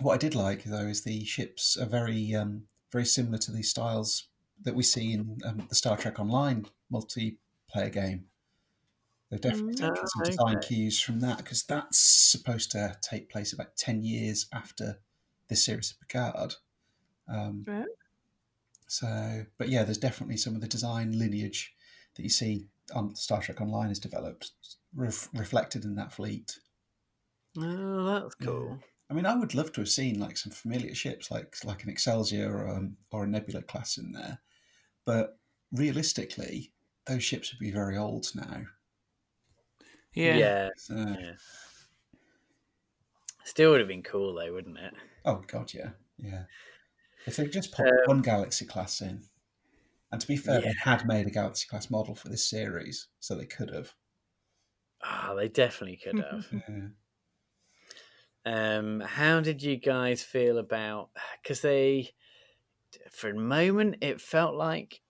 what I did like though is the ships are very um, very similar to the styles that we see in um, the Star Trek Online multiplayer game. They've definitely taken some Oh, design okay. cues from that because that's supposed to take place about ten years after this series of Picard. Um, so, but yeah, there's definitely some of the design lineage that you see on Star Trek Online is developed, ref- reflected in that fleet. Oh, that's cool. I mean, I would love to have seen like some familiar ships, like like an Excelsior or, um, or a Nebula class in there, but realistically, those ships would be very old now. Yeah. Yeah. So, yeah. Still would have been cool though, wouldn't it? Oh god, yeah, yeah. If they just put Um, one Galaxy class in, and to be fair, Yeah. they had made a Galaxy class model for this series, so they could have. Ah, they definitely could have. Yeah. Um, how did you guys feel about? Because they, for a moment, it felt like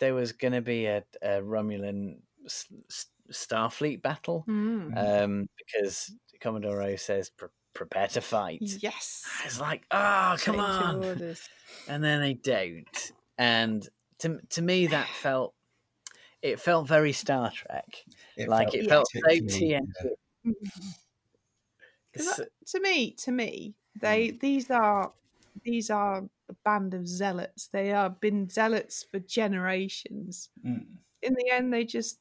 there was going to be a, a Romulan s- s- Starfleet battle. Mm. Um, because Commodore O says, "Prepare to fight." Yes. It's like, oh, come Change on, and then they don't. And to to me, that felt it felt very Star Trek. It like felt it felt so particularly, TNG. 'Cause S- that- to me, to me, they these are these are a band of zealots. They are been zealots for generations. Mm. In the end, they just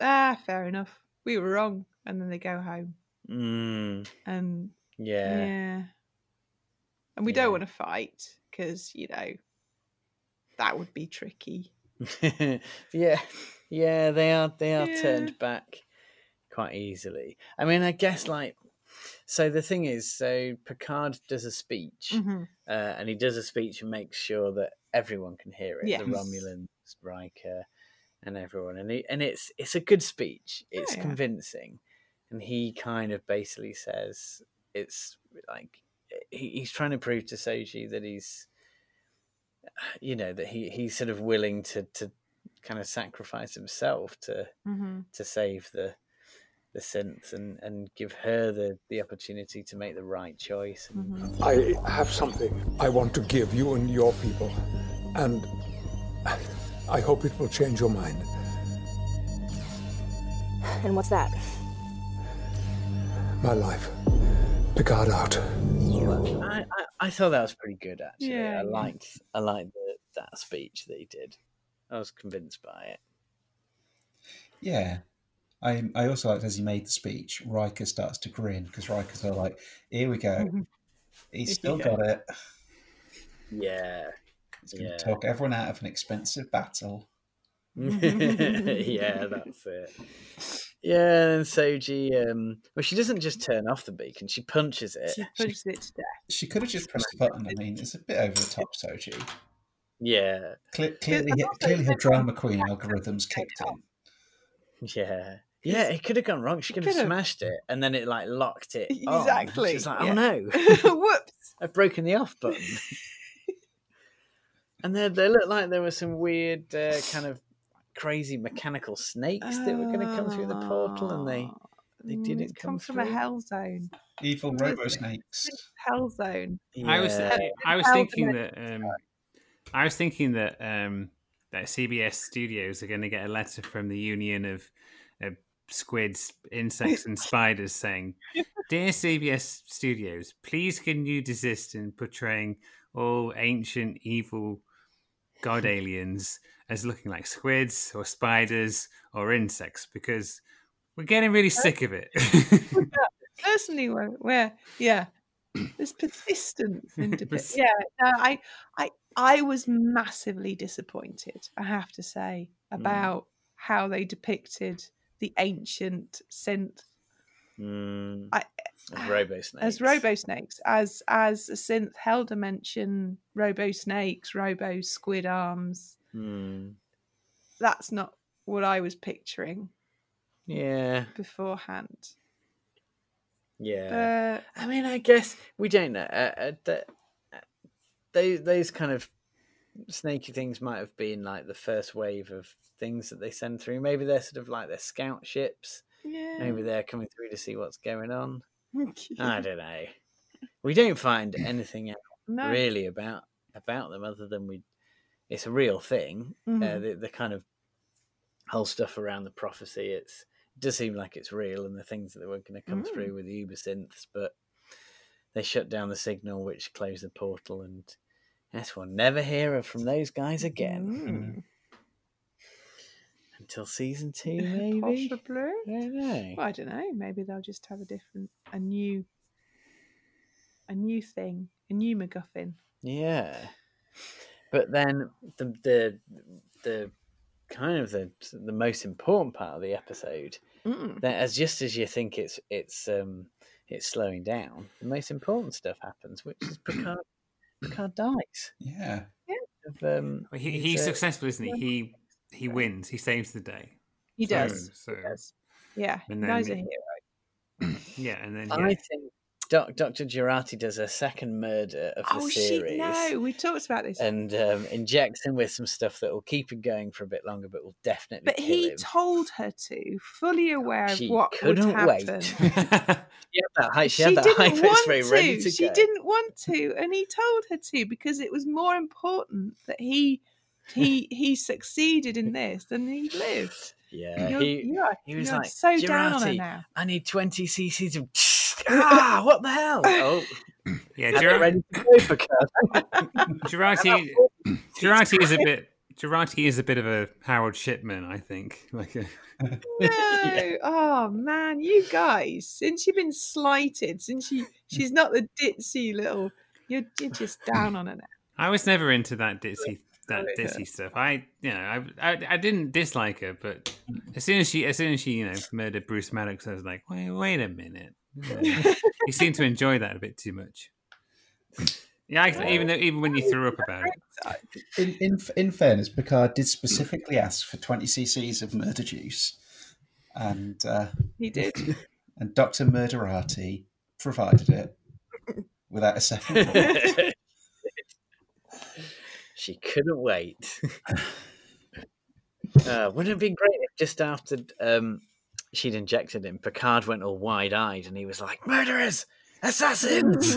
ah, fair enough. We were wrong, and then they go home. Mm, And yeah. yeah, and we Yeah. don't want to fight because you know that would be tricky. yeah, yeah, they are they are Yeah. turned back quite easily. I mean, I guess like so. The thing is, so Picard does a speech, Mhm. uh, and he does a speech and makes sure that everyone can hear it. Yes. The Romulans, Riker, and everyone, and he, and it's it's a good speech. It's yeah. convincing, and he kind of basically says it's like he, he's trying to prove to Soji that he's you know that he he's sort of willing to to kind of sacrifice himself to Mhm. to save the the synth and and give her the the opportunity to make the right choice and I have something I want to give you and your people, and I hope it will change your mind. And what's that? My life. Picard out. I, I I thought that was pretty good actually Yeah, I liked I liked the, that speech that he did I was convinced by it Yeah. I I also liked as he made the speech, Riker starts to grin because Riker's all like, "Here we go, mm-hmm. he's still Yeah. got it. yeah He's going to talk everyone out of an expensive battle." yeah that's it yeah and Soji um well she doesn't just turn off the beacon she punches it She punches it to death. She could have just pressed the button. I mean, it's a bit over the top, Soji. yeah Cle- clearly, and clearly her drama queen algorithms kicked in. Yeah. Yeah, it could have gone wrong. She could have could've. smashed it and then it like locked it. on. Exactly, She's like, yeah. oh no, Whoops. I've broken the off button. And then they looked like there were some weird uh, kind of crazy mechanical snakes that were going to come through the portal and they they Mm, didn't it's come come from a hell zone. Evil robo snakes. Hell zone. I was Yeah. I was thinking that um, I was thinking that um, that CBS Studios are going to get a letter from the Union of uh, Squids, Insects, and Spiders saying, "Dear CBS Studios, please can you desist in portraying all ancient evil god aliens as looking like squids or spiders or insects because we're getting really sick of it." Personally, where, where yeah, there's persistence in depi- Yeah, no, I, I, I was massively disappointed. I have to say mm. about how they depicted the ancient synth Mm, I- as robo snakes. as robo snakes, as as a synth hell dimension, robo snakes, robo squid arms. Mm, That's not what I was picturing yeah, beforehand. yeah. But I mean, I guess we don't know. Uh, uh, uh, those those kind of snaky things might have been like the first wave of things that they send through. Maybe they're sort of like their scout ships. Yeah, Maybe they're coming through to see what's going on. I don't know. We don't find anything out no. really about about them other than we. It's a real thing. Uh, Mhm. the the kind of whole stuff around the prophecy. It's it does seem like it's real, and the things that were going to come Mm. through with the uber synths, but they shut down the signal, which closed the portal, and yes, we'll never hear from those guys again Mm. Until season two, maybe. Possibly. I don't know. Well, I don't know. Maybe they'll just have a different, a new, a new thing, a new MacGuffin. Yeah, but then the the the kind of the the most important part of the episode Mm. that as just as you think it's it's um it's slowing down, the most important stuff happens, which is Picard. Picard dies. Yeah. Of, um, he, his, he's uh, successful, isn't he? He he wins. He saves the day. He So- does. So, He does. Yeah, And Guy's a hero. yeah, and then I think Doc, Dr. Jurati does a second murder of the Oh series. shit! No, we talked about this. And um, injects him with some stuff that will keep him going for a bit longer, but will definitely but kill he him. told her to, fully aware of what would couldn't wait. happen. She had that high, she she had that high didn't pitch want to. ready to she go. didn't want to, and he told her to because it was more important that he he he succeeded in this and he lived. Yeah, You're- he, you are- he was like, so down on her "Jurati, now." I need 20 cc's of. ah, what the hell? Oh, Yeah, Have it ready to go for Jurati, Jurati is a bit. Jurati is a bit of a Harold Shipman, I think. Like a, No, oh man, you guys, since you've been slighted, since you she's not the ditzy little, you're, you're just down on her now. I was never into that ditzy that yeah. ditzy stuff. I you know I, I I didn't dislike her, but as soon as she as soon as she you know murdered Bruce Maddox, I was like, wait wait a minute. you seem to enjoy that a bit too much. Yeah, I, even though, even when you threw up about it. In, in in fairness, Picard did specifically ask for 20 cc's of murder juice, and uh, He did. and Doctor Murderati provided it without a second. thought. she couldn't wait. uh, wouldn't it have been great if just after um, she'd injected him, Picard went all wide eyed and he was like, Murderers! Assassins!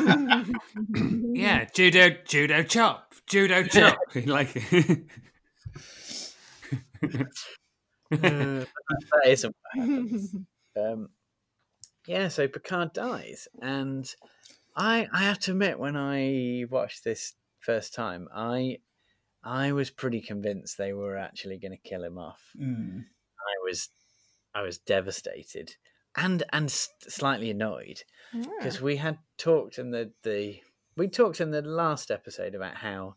Yeah, judo judo chop, judo chop. like Uh, that isn't what happens. Um, yeah, so Picard dies, and I I have to admit, when I watched this first time, I I was pretty convinced they were actually going to kill him off. Mm. I was I was devastated and and slightly annoyed because we had talked in the the we talked in the last episode about how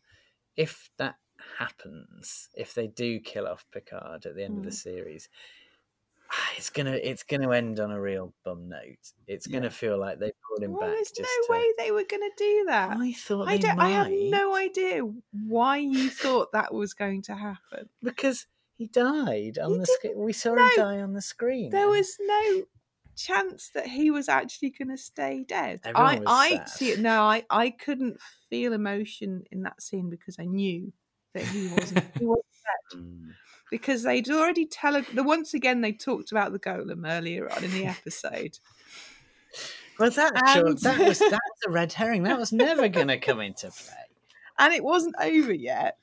if that happens, if they do kill off Picard at the end of the Mm. series, it's gonna it's gonna end on a real bum note. It's gonna feel like they brought him Well, back there's no to- way they were going to do that. I thought I don't. I have no idea why you thought that was going to happen. because he died on He the screen. We saw him die on the screen. There was no chance that he was actually going to stay dead. Everyone I, I see it. No, I, I couldn't feel emotion in that scene because I knew that he wasn't. he wasn't Mm. because they'd already tele. The once again they talked about the golem earlier on in the episode. Well, that actual, And- that was that's a red herring. That was never going to come into play. and it wasn't over yet.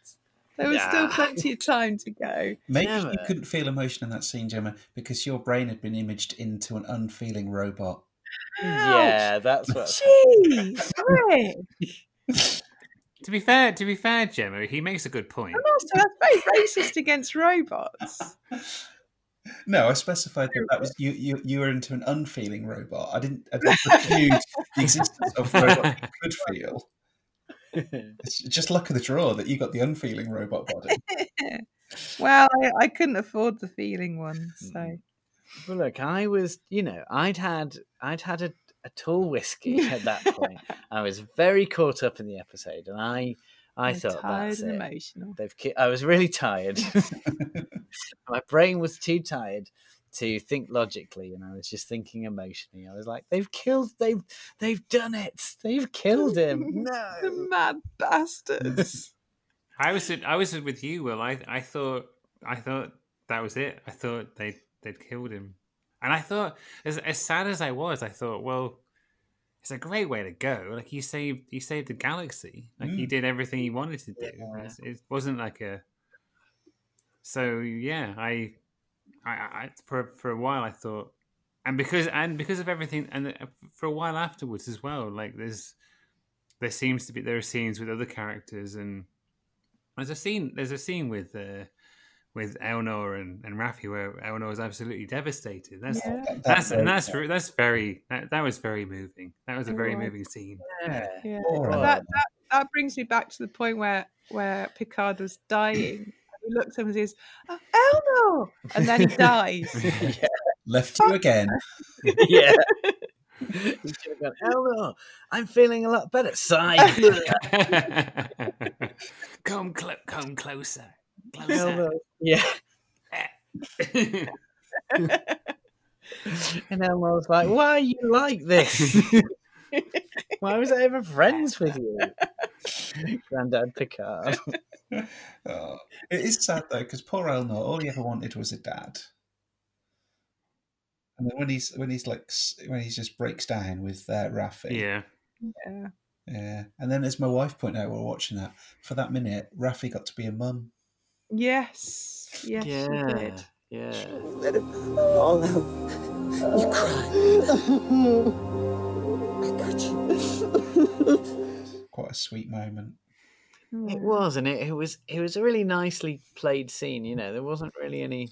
There was still plenty of time to go. Maybe Gemma. you couldn't feel emotion in that scene, Gemma, because your brain had been imaged into an unfeeling robot. Yeah, that's what. Jeez, Rick. to be fair, to be fair, Gemma, he makes a good point. And also, that's very racist against robots. No, I specified that that was you. You, you were into an unfeeling robot. I didn't. I didn't preclude the existence of a robot that could feel. It's just luck of the draw that you got the unfeeling robot body. well, I, I couldn't afford the feeling one, hmm. so Well, look, I was, you know, I'd had, I'd had a, a tall whiskey at that point. I was very caught up in the episode, and I, I You're thought tired that's and it. emotional. They've, ki- I was really tired. My brain was too tired to think logically, and I was just thinking emotionally. I was like, "They've killed, they've, they've done it. They've killed him." the No, mad bastards. I was I was with you, Will. I I thought I thought that was it. I thought they they'd killed him, and I thought as as sad as I was, I thought, well, it's a great way to go. Like he saved he saved the galaxy. Like he Mm. did everything he wanted to do. Yeah. It wasn't like a. So yeah, I, I, I for for a while I thought, and because and because of everything, and uh, for a while afterwards as well, like there's there seems to be there are scenes with other characters and there's a scene there's a scene with uh with Elnor and, and Raffi where Elnor is absolutely devastated. That's Yeah. That- that's and that's ver- that's very that, that was very moving. That was a very was. moving scene. yeah. Yeah, All right. that, that that brings me back to the point where where Picard was dying. He looks at him and says, oh, "Elnor," and then he dies. Left you again. yeah. he gone, Elnor, I'm feeling a lot better. Sigh. come, clo- come closer. Closer. Elnor, yeah. and Elnor's like, why are you like this? why was I ever friends with you? Grandad Picard. Oh, it is sad though because poor Elnor, all he ever wanted was a dad. And then when he's when he's like when he just breaks down with uh, Raffi, Yeah. Yeah. yeah. And then as my wife pointed out, while watching that for that minute, Raffi got to be a mum. Yes. Yes, she Yeah. did. Yeah. Let it all out. You cry. I got you. Quite a sweet moment. It was, and it, it was it was a really nicely played scene. You know, there wasn't really any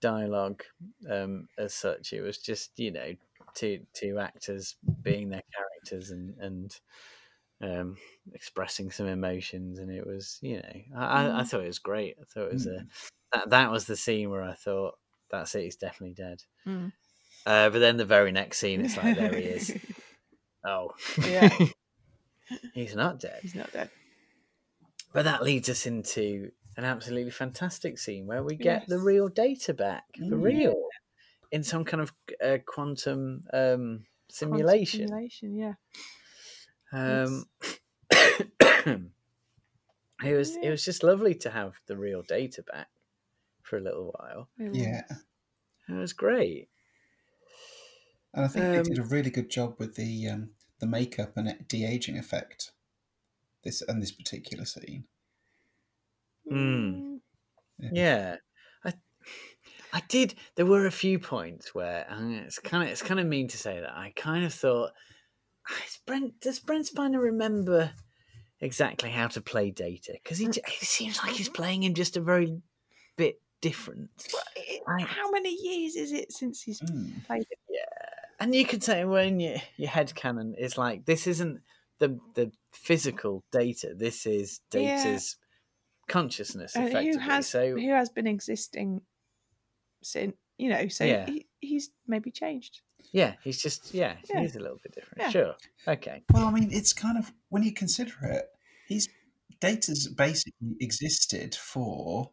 dialogue um, as such. It was just you know two two actors being their characters and and um, expressing some emotions, and it was you know I, I, I Mm. thought it was great. I thought it was a that that was the scene where I thought that's it. He's definitely dead. Mm. Uh, but then the very next scene, it's like there he is. Oh, Yeah. he's not dead. He's not dead. But that leads us into an absolutely fantastic scene where we get the real data back for Mm. real in some kind of uh, quantum um, Quantum simulation. Simulation, yeah. Um, it was it was just lovely to have the real data back for a little while. Yeah. It was great. And I think they did a Um, really good job with the um, the makeup and de aging effect. This and this particular scene. Mm. Yeah. Yeah, I I did. There were a few points where and it's kind of it's kind of mean to say that I kind of thought, "Ah, is Brent does Brent Spiner remember exactly how to play Data? Because he j- it seems like he's playing him just a very bit different. I- How many years is it since he's Mm. played it? Yeah, and you could say when your your head canon is like this isn't the the physical data. This is Yeah. data's consciousness, And effectively. who has so who has been existing since you know? So Yeah. he, he's maybe changed. Yeah, he's just yeah, Yeah. he's a little bit different. Yeah. Sure, okay. Well, I mean, it's kind of when you consider it, he's data's basically existed for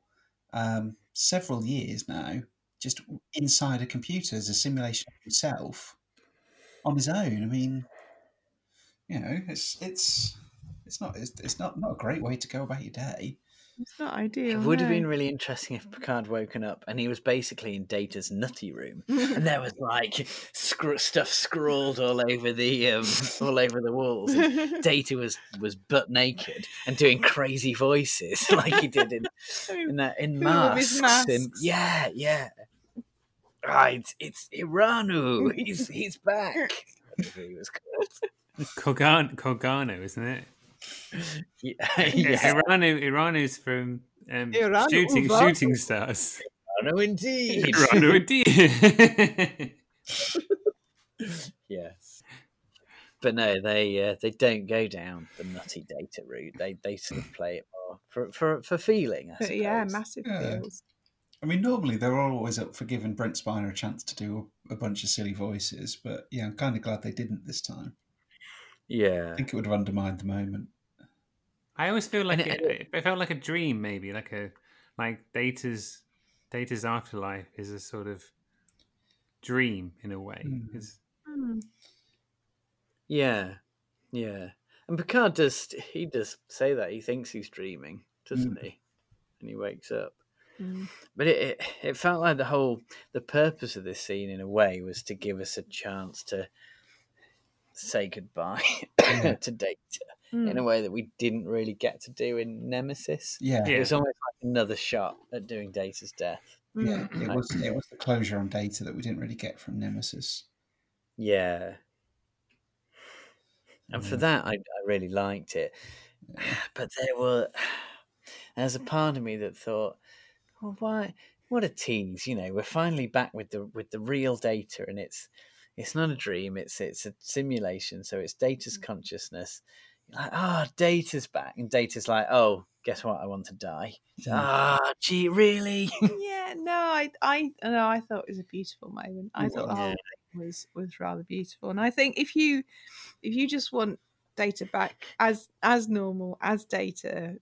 um, several years now, just inside a computer as a simulation of himself on his own. I mean, you know, it's it's it's not it's, it's not not a great way to go about your day. It's not ideal. It would have no. been really interesting if Picard woken up and he was basically in Data's nutty room, and there was like scr- stuff scrawled all over the um, all over the walls. And Data was was butt naked and doing crazy voices like he did in in that in All of his masks. And, yeah, yeah. Right, it's Iranu. He's he's back. Whatever he was called. Kogan- Korgano, isn't it? Yeah, Yes, yeah. Iranu, Iranu's from um, Iranu, shooting Uva. shooting stars. Iranu indeed. Iranu indeed. yes. But no, they uh, they don't go down the nutty data route. They they sort of play it more for for, for feeling. I suppose. yeah, massive Yeah. feels. I mean, normally they're always up for giving Brent Spiner a chance to do a, a bunch of silly voices, but yeah, I'm kind of glad they didn't this time. Yeah. I think it would have undermined the moment. I always feel like it, it- it felt like a dream, maybe like a like Data's Data's afterlife is a sort of dream in a way. Mm. Hmm. Yeah, yeah. And Picard does he does say that he thinks he's dreaming, doesn't he? And he wakes up. Mm. But it, it it felt like the whole the purpose of this scene in a way was to give us a chance to say goodbye to Data Mm. in a way that we didn't really get to do in Nemesis. Yeah, It was almost like another shot at doing Data's death. yeah, Mm. it was it was the closure on data that we didn't really get from Nemesis. Yeah. And for that, I, I really liked it. But there were, there's a part of me that thought, well, why? What a tease! You know, we're finally back with the with the real data, and it's it's not a dream. It's it's a simulation. So it's data's consciousness. Like, ah, Data's back, and Data's like, oh, guess what? I want to die. Ah, gee, really? yeah, no, I, I, no, I thought it was a beautiful moment. I thought the whole thing was was rather beautiful, and I think if you if you just want data back as as normal as data,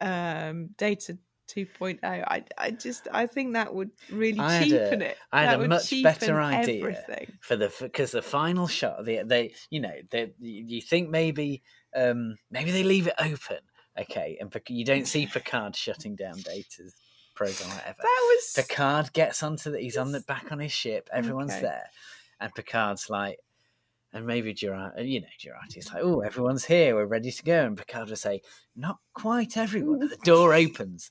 um, data 2.0, I I just I think that would really I cheapen a, it. I had That a much better idea Everything. for the because the final shot. They, they you know, they, you think maybe um maybe they leave it open, okay, and you don't see Picard shutting down Data's program, whatever. That was Picard gets onto the he's on the back on his ship, everyone's Okay. there, and Picard's like, and maybe Gerard, you know, Jurati's like, oh, everyone's here, we're ready to go, and Picard will say, not quite everyone. And the door opens,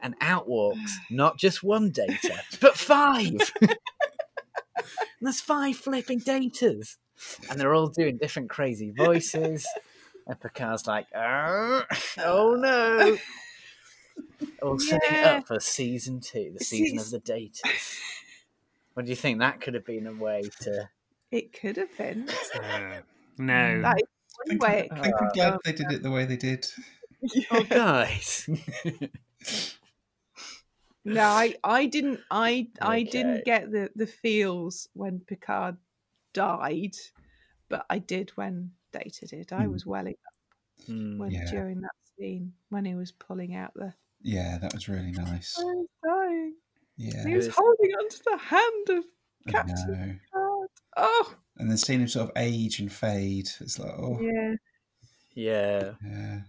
and out walks not just one data, but five. and there's five flipping datas, and they're all doing different crazy voices. And Picard's like, "Oh, oh no. All setting it Yeah. up for season two, the season of the datas. What do you think? That could have been a way to. It could have been. Uh, no. That is I one think, way. I think I'm glad they did it the way they did. Oh, guys. No, I, I didn't I I didn't get the, the feels when Picard died, but I did when Data did. I Hmm. was welling up Hmm. when Yeah. during that scene when he was pulling out the Yeah, that was really nice. I was dying. Yeah. He was holding onto the hand of Captain. Picard. Oh And then seeing him sort of age and fade, it's like, oh, yeah, Yeah. yeah.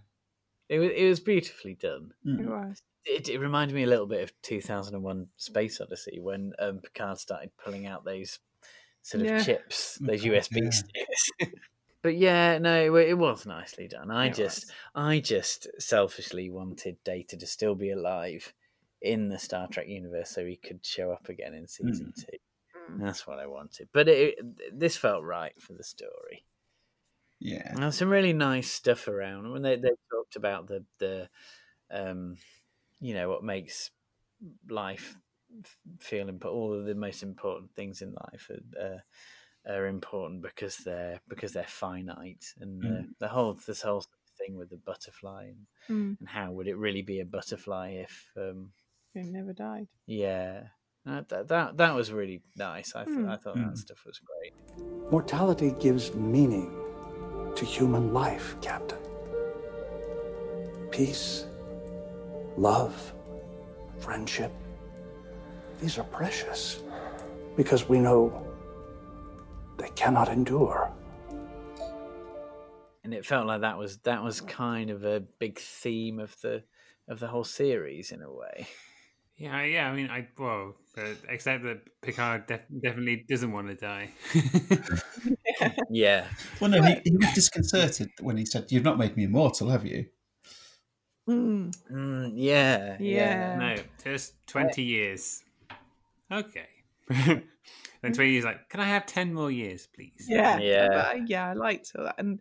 It was, it was beautifully done. it Mm. was. It, it reminded me a little bit of 2001 Space Odyssey when um, Picard started pulling out those sort of Yeah. chips, Oh, those USB yeah. sticks. but yeah, no, it, it was nicely done. I It just, was. I just selfishly wanted Data to still be alive in the Star Trek universe so he could show up again in season two. Mm. That's what I wanted. But it, this felt right for the story. Yeah. And there's some really nice stuff around. When they, they talked about the the um, you know what makes life f- feel important. All of the most important things in life are, uh, are important because they're because they're finite. And the, Mm. the whole this whole thing with the butterfly and, Mm. and how would it really be a butterfly if um, He never died. yeah. Uh, that, that that was really nice. I, th- Mm. I thought Mm. that stuff was great. Mortality gives meaning to human life, Captain. Peace, love, friendship. These are precious because we know they cannot endure. and it felt like that was that was kind of a big theme of the of the whole series in a way. Yeah, yeah. I mean, I well, but except that Picard def- definitely doesn't want to die. Yeah, Well, no, he, he was disconcerted when he said, You've not made me immortal, have you? Mm. Mm, yeah, Yeah. no, just twenty years. Okay. then twenty years, like, can I have ten more years, please? Yeah, Yeah. but yeah, I liked all that, and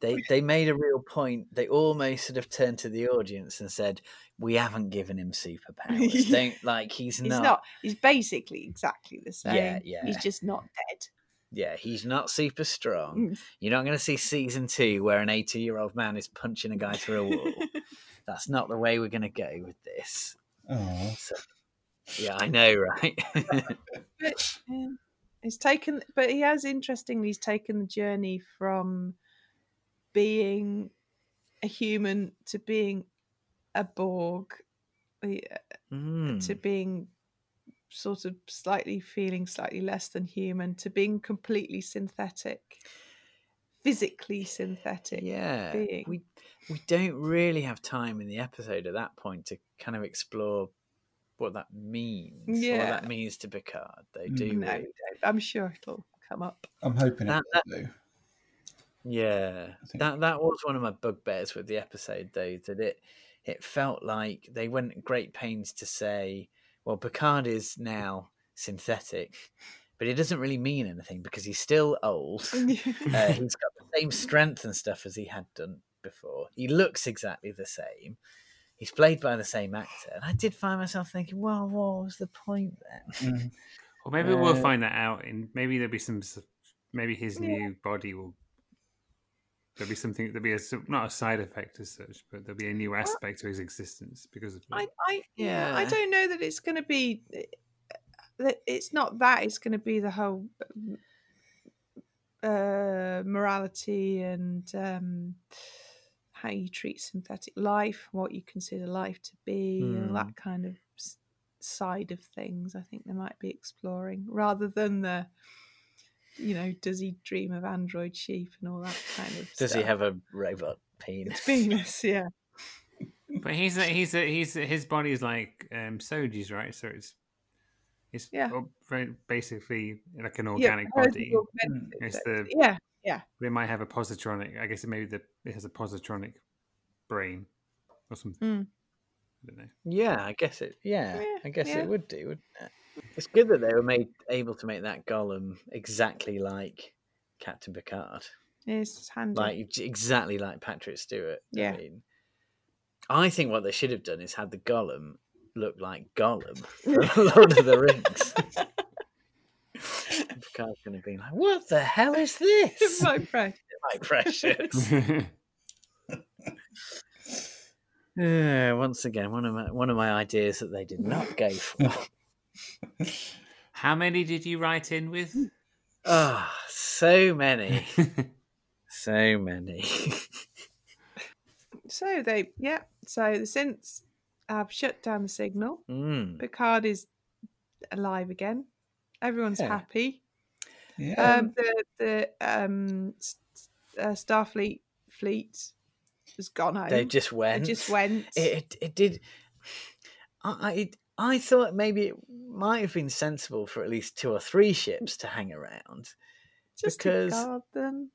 They they made a real point. They almost sort of turned to the audience and said, "We haven't given him superpowers. Don't like he's, he's not. not. He's basically exactly the same. Yeah, yeah. He's just not dead. Yeah, he's not super strong. Mm. You're not going to see season two where an 80 year old man is punching a guy through a wall. That's not the way we're going to go with this. Oh, So, yeah, I know, right? But yeah, he's taken, but he has interestingly, he's taken the journey from being a human to being a Borg, Mm. to being sort of slightly feeling slightly less than human, to being completely synthetic, physically synthetic. Yeah, being. we we don't really have time in the episode at that point to kind of explore what that means. what Yeah. that means to Picard. They do. No, really- I'm sure it'll come up. I'm hoping That- it will do. Yeah, that that was one of my bugbears with the episode, though. That it it felt like they went great pains to say, well, Picard is now synthetic, but it doesn't really mean anything because he's still old. uh, he's got the same strength and stuff as he had done before. He looks exactly the same. He's played by the same actor, and I did find myself thinking, well, what was the point then? Mm. Or maybe we'll Uh, find that out, and maybe there'll be some. Maybe his new body will there'll be something there'll be a not a side effect as such, but there'll be a new aspect to his existence because of it. I, I, yeah, I don't know that it's going to be. That it's not that. It's going to be the whole uh, morality and um, how you treat synthetic life, what you consider life to be, and Hmm. that kind of side of things. I think they might be exploring rather than the. You know, does he dream of android sheep and all that kind of? Does he have a robot penis? penis? Yeah. But he's a, he's a, he's a, his body is like um, Soji's, right? So it's it's Yeah. very basically like an organic hers is body. augmented, It's the yeah, yeah. It might have a positronic. I guess it maybe the it has a positronic brain or something. Mm. I don't know. Yeah, I guess it. Yeah, Yeah, I guess yeah. it would do. Wouldn't it? It's good that they were made able to make that golem exactly like Captain Picard, It's handy. like exactly like Patrick Stewart. Yeah. I mean, I think what they should have done is had the golem look like Gollum from Lord of the Rings. Picard's going to be like, "What the hell is this?" my friend. My precious. Yeah, once again, one of my one of my ideas that they did not go for. How many did you write in with? Ah, so many, so many. So they, yeah. So since I've shut down the signal. Mm. Picard is alive again. Everyone's Yeah. happy. Yeah. Um, the the um, s- uh, Starfleet fleet has gone home. They just went. They just went. It it, it did. I I, it, I thought maybe it might have been sensible for at least two or three ships to hang around just because to guard them.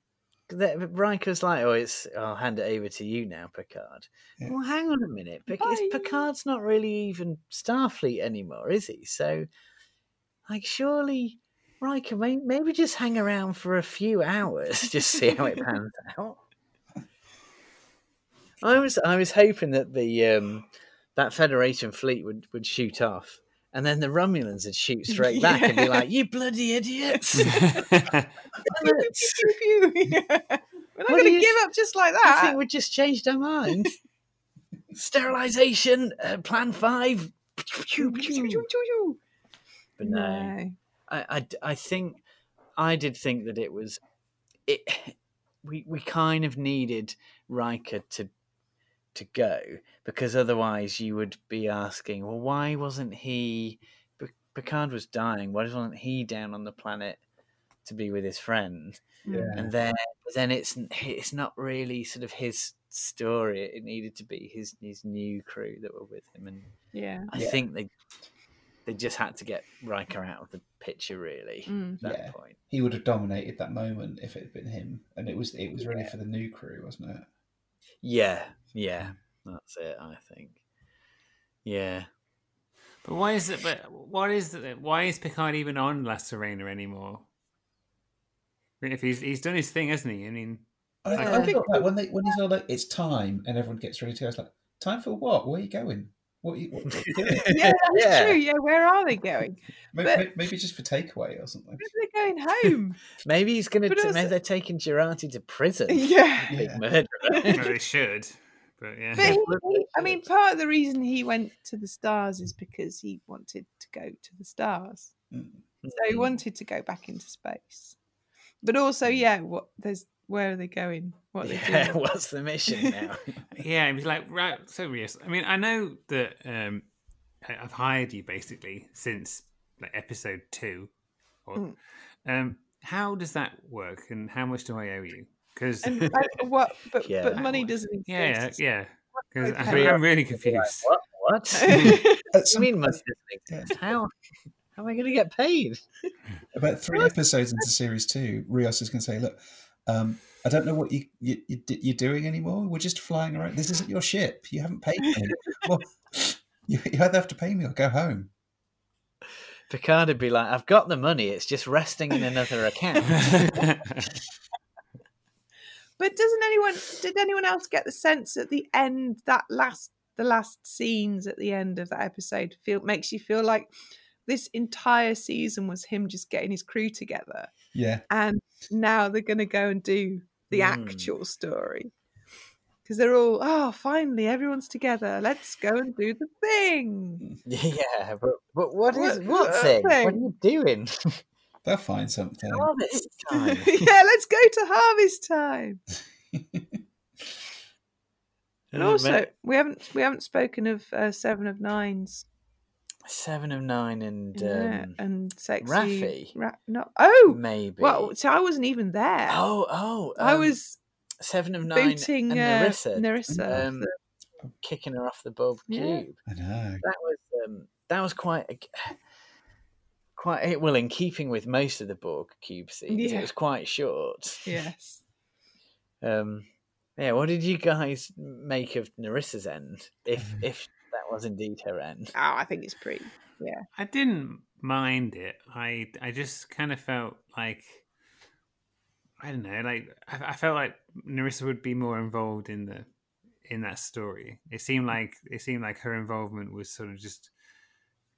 that Riker's like, "Oh, it's I'll hand it over to you now, Picard." Yeah. Well, hang on a minute, because Bye. Picard's not really even Starfleet anymore, is he? So, like, surely Riker may, maybe just hang around for a few hours, just see how it pans out. I was I was hoping that the um, that Federation fleet would, would shoot off, and then the Romulans would shoot straight back and be like, "You bloody idiots!" Yeah. We're not going to give up just like that. I think we just changed our mind. Sterilization, uh, plan five. But no, I, I, I think I did think that it was it. We we kind of needed Riker to to go because otherwise you would be asking, well, why wasn't he? Picard was dying. Why wasn't he down on the planet to be with his friend? Yeah. And then then it's it's not really sort of his story. It needed to be his his new crew that were with him, and Yeah. I Yeah. think they they just had to get Riker out of the picture really Mm. at that Yeah. point. he would have dominated that moment if it had been him, and it was it was really for the new crew, wasn't it? Yeah, yeah, that's it. I think. Yeah, But why is it? But what is it? Why is Picard even on La Sirena anymore? If he's he's done his thing, hasn't he? I mean, I, Like- I thought that when they when he's all like, "It's time," and everyone gets ready to, go, I was like, "Time for what? Where are you going? What? Are you, what, what are you doing? Yeah, that's Yeah. true. Yeah, where are they going? maybe, But- maybe, maybe just for takeaway or something." Maybe they're going home. maybe he's gonna. Also- maybe they're taking Jurati to prison. yeah. Big Yeah. murderer. well, they should. But yeah, But he, he- I mean, part of the reason he went to the stars is because he wanted to go to the stars. Mm. So he wanted to go back into space. But also, yeah, what there's where are they going? What are they yeah, doing? what's the mission now? yeah. It was like right. So yes, I mean, I know that um, I- I've hired you basically since like episode two. Or, Mm. um, how does that work, and how much do I owe you? Because And, and what? But Yeah. but money doesn't exist. yeah, yeah. Because Okay. I'm really confused. what? What? At you some mean point- must exist? How? How am I going to get paid? About three episodes into series two, Rios is going to say, "Look, um, I don't know what you, you, you you're doing anymore. We're just flying around. This isn't your ship. You haven't paid me. well, you, you either have to pay me or go home." Picard would be like, "I've got the money. It's just resting in another account." But doesn't anyone? Did anyone else get the sense at the end that last the last scenes at the end of that episode feel makes you feel like this entire season was him just getting his crew together, Yeah, and now they're going to go and do the Mm. actual story. Because they're all, oh, finally, everyone's together. Let's go and do the thing. Yeah, but but what is What- what what thing? What are you doing? They'll find something. Harvest time. yeah, let's go to harvest time. And also, we haven't we haven't spoken of uh, Seven of Nines seven of nine and yeah, um, and sexy. Raffi? Ra- no, oh, maybe. well, so I wasn't even there. oh oh, I um, was seven of nine booting and uh, Narissa, Narissa. um, the- kicking her off the Borg Yeah. cube. I know. That was um, that was quite a, quite well in keeping with most of the Borg cube scenes. Yeah. It was quite short. yes. Um, yeah, what did you guys make of Narissa's end? If Mm. if that was indeed her end, Oh, I think it's pretty. Yeah. I didn't mind it. I I just kind of felt like I don't know, like I, I felt like Narissa would be more involved in the in that story. It seemed like it seemed like her involvement was sort of just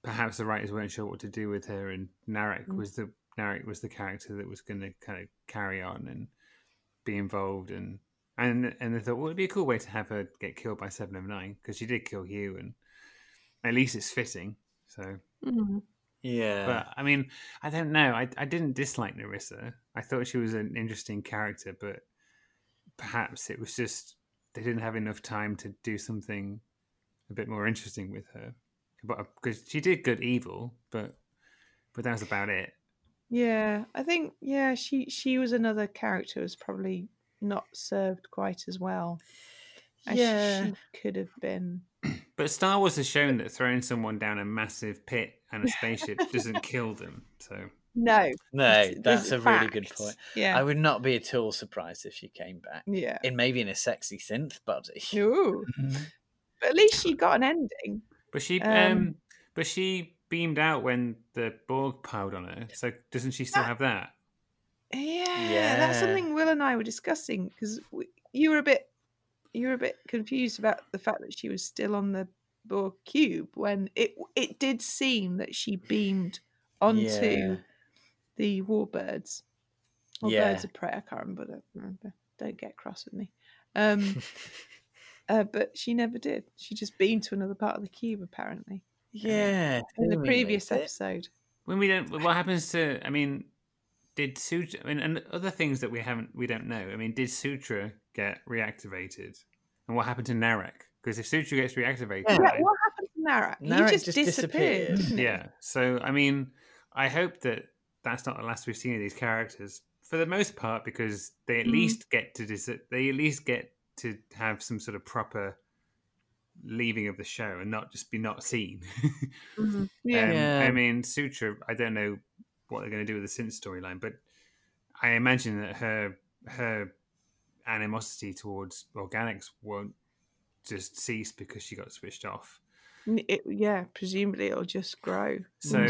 perhaps the writers weren't sure what to do with her, and Narek Mm. was the Narek was the character that was going to kind of carry on and be involved and. And and they thought, well, it'd be a cool way to have her get killed by Seven of Nine because she did kill Hugh, and at least it's fitting. So Mm. yeah, but I mean, I don't know. I I didn't dislike Narissa. I thought she was an interesting character, but perhaps it was just they didn't have enough time to do something a bit more interesting with her. But because she did good evil, but but that was about it. Yeah, I think yeah, she she was another character who was probably not served quite as well as Yeah. she could have been. But Star Wars has shown that throwing someone down a massive pit and a spaceship doesn't kill them. So No, no, that's this a is really good point. Yeah, I would not be at all surprised if she came back. yeah. In maybe in a sexy synth body. Ooh. But at least she got an ending. But she, Um, um, but she beamed out when the Borg piled on her. So doesn't she still have that? Yeah, yeah, that's something Will and I were discussing because you were a bit you were a bit confused about the fact that she was still on the Borg cube when it it did seem that she beamed onto Yeah. the warbirds or Yeah. birds of prey. I can't remember. Don't remember. Don't get cross with me. Um, uh, but she never did. She just beamed to another part of the cube apparently Yeah, in the previous episode. When we don't, what happens to? I mean, did Sutra? I mean, and other things that we haven't, we don't know. I mean, did Sutra get reactivated? And what happened to Narek? Because if Sutra gets reactivated, Yeah, then- what happened to Narek? Narek he just, just disappeared. disappeared. yeah. So I mean, I hope that that's not the last we've seen of these characters for the most part, because they at Mhm. least get to dis- they at least get to have some sort of proper leaving of the show and not just be not seen. Mhm. Yeah. Um, Yeah. I mean, Sutra. I don't know what they're going to do with the synth storyline, but I imagine that her her animosity towards organics won't just cease because she got switched off. It, yeah, presumably it'll just grow. So,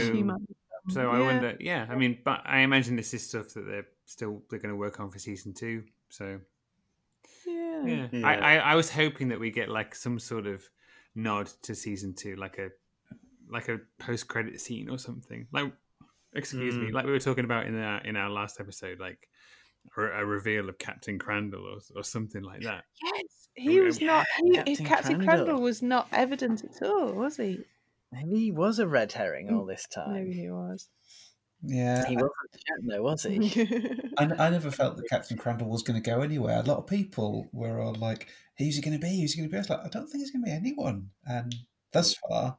so I Yeah. wonder. Yeah, I mean, but I imagine this is stuff that they're still they're going to work on for season two. So Yeah. yeah, Yeah. I, I I was hoping that we get like some sort of nod to season two, like a like a post credit scene or something. Like, excuse me, Mm. like we were talking about in our in our last episode, like a, a reveal of Captain Crandall or or something like that. Yes, he Yeah, was not. He, Captain Captain, Captain Crandall. Crandall was not evident at all, was he? Maybe he was a red herring Mm, all this time. Maybe he was. Yeah, He wasn't Shatner, was he? I, I never felt that Captain Crandall was going to go anywhere. A lot of people were all like, "Who's he going to be? Who's he going to be?" I was like, "I don't think he's going to be anyone." And thus far,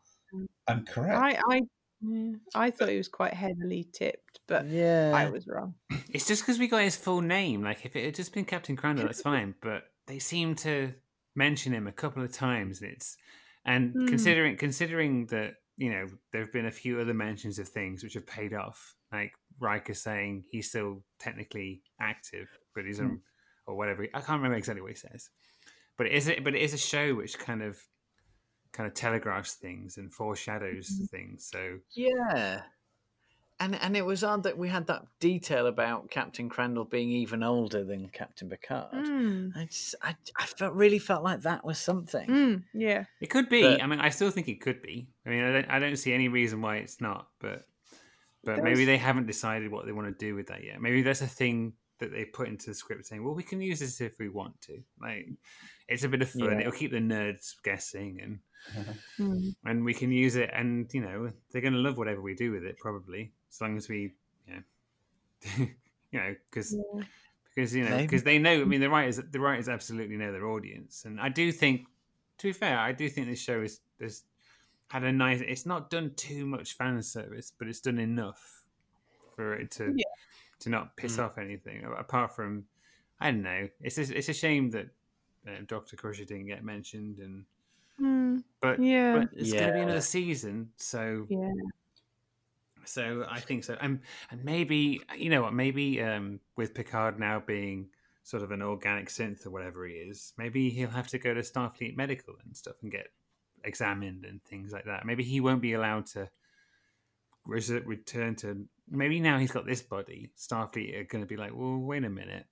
I'm correct. I, I, yeah, I thought he was quite heavily tipped, but yeah. I was wrong. It's just because we got his full name. Like, if it had just been Captain Crandall, that's fine. But they seem to mention him a couple of times. And it's and Hmm. considering considering that you know there have been a few other mentions of things which have paid off, like Riker saying he's still technically active, but he's on or whatever. I can't remember exactly what he says. But it is a, but it is a show which kind of kind of telegraphs things and foreshadows things. So Yeah. And and it was odd that we had that detail about Captain Crandall being even older than Captain Picard. Mm, I just I, I felt really felt like that was something. mm, yeah. It could be. But- I mean, I still think it could be. I mean, I don't, I don't see any reason why it's not. But but maybe they haven't decided what they want to do with that yet. Maybe that's a thing that they put into the script saying, "Well, we can use this if we want to." Like, it's a bit of fun. Yeah. It'll keep the nerds guessing, and Mm. and we can use it. And you know, they're going to love whatever we do with it, probably, as long as we, you know, you know, because Yeah. because you know because they know. I mean, the writers the writers absolutely know their audience, and I do think, to be fair, I do think this show is has had a nice. It's not done too much fan service, but it's done enough for it to Yeah. To not piss off anything. Apart from, I don't know. It's a, it's a shame that uh, Doctor Crusher didn't get mentioned, and Mm, but yeah. but it's going to be another season, so yeah. so I think so. And and maybe you know what? Maybe um, with Picard now being sort of an organic synth or whatever he is, maybe he'll have to go to Starfleet Medical and stuff and get examined and things like that. Maybe he won't be allowed to return to. Maybe now he's got this body. Starfleet are going to be like, well, wait a minute.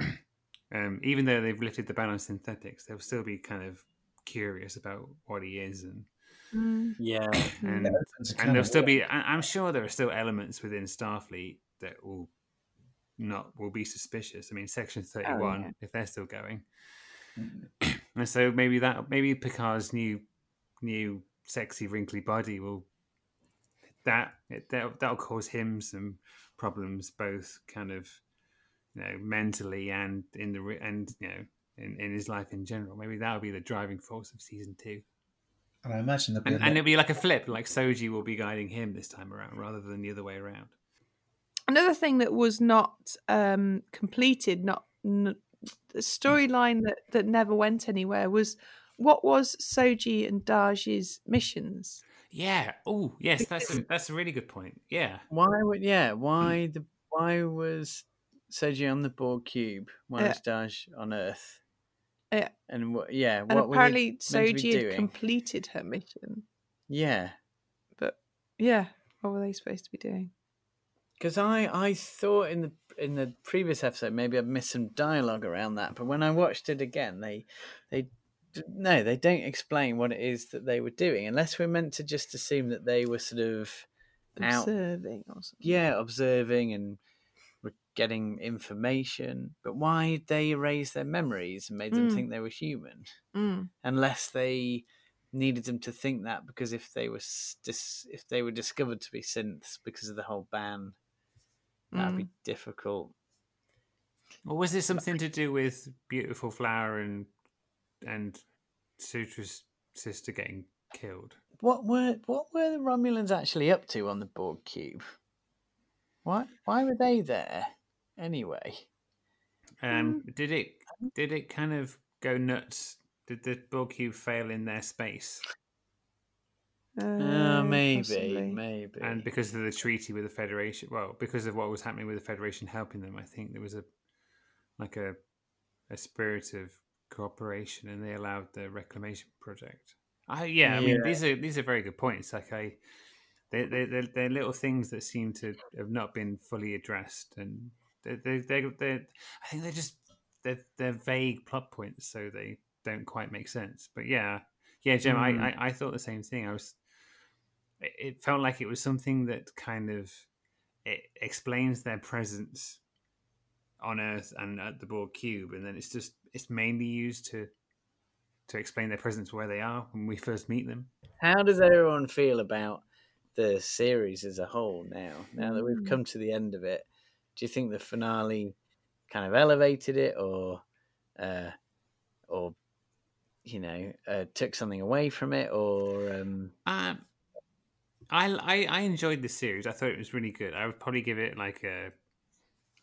um, even though they've lifted the ban on synthetics, they'll still be kind of curious about what he is and Mm. Yeah. and, yeah, and there'll of- still be I- i'm sure there are still elements within starfleet that will not will be suspicious i mean section 31 yeah. if they're still going and so maybe that maybe picard's new new sexy wrinkly body will that it, that that'll cause him some problems both kind of you know mentally and in the and you know in, in his life in general maybe that'll be the driving force of season two And I imagine there'll be and, and it'll be like a flip, like Soji will be guiding him this time around rather than the other way around. Another thing that was not um, completed, not n- the storyline that that never went anywhere was what was Soji and Daj's missions. Yeah. Oh, yes, that's a, that's a really good point. Yeah. Why would yeah? Mm. Why the why was Soji on the Borg cube? Why Yeah. was Daj on Earth? Uh, yeah. And what? Yeah. And what apparently meant to be Soji had doing? completed her mission. Yeah. But yeah, what were they supposed to be doing? Because I, I thought in the in the previous episode maybe I'd missed some dialogue around that, but when I watched it again, they they no, they don't explain what it is that they were doing, unless we're meant to just assume that they were sort of out, Observing or something. yeah, observing and were getting information. But why did they erase their memories and made them Mm. think they were human? Mm. Unless they needed them to think that because if they were dis- if they were discovered to be synths because of the whole ban, that'd be difficult. Or was it something to do with Beautiful Flower and and Sutra's sister getting killed? What were what were the Romulans actually up to on the Borg cube? Why why were they there anyway? Um, did it did it kind of go nuts? Did the Borg cube fail in their space? Uh, maybe, possibly. maybe. And because of the treaty with the Federation, well, because of what was happening with the Federation helping them, I think there was a like a a spirit of cooperation, and they allowed the reclamation project. I, yeah, I mean these are these are very good points. Like I, they they they're, they're little things that seem to have not been fully addressed, and they they they they I think they're just they're they're vague plot points, so they don't quite make sense. But yeah, yeah, Jim, Mm. I, I I thought the same thing. I was it it felt like it was something that kind of it explains their presence on Earth and at the Borg cube, and then it's just it's mainly used to to explain their presence where they are when we first meet them. How does everyone feel about the series as a whole now? Now that we've Mm. come to the end of it, do you think the finale kind of elevated it, or, uh, or you know, uh, took something away from it, or um, Um, I, I I enjoyed the series. I thought it was really good. I would probably give it like a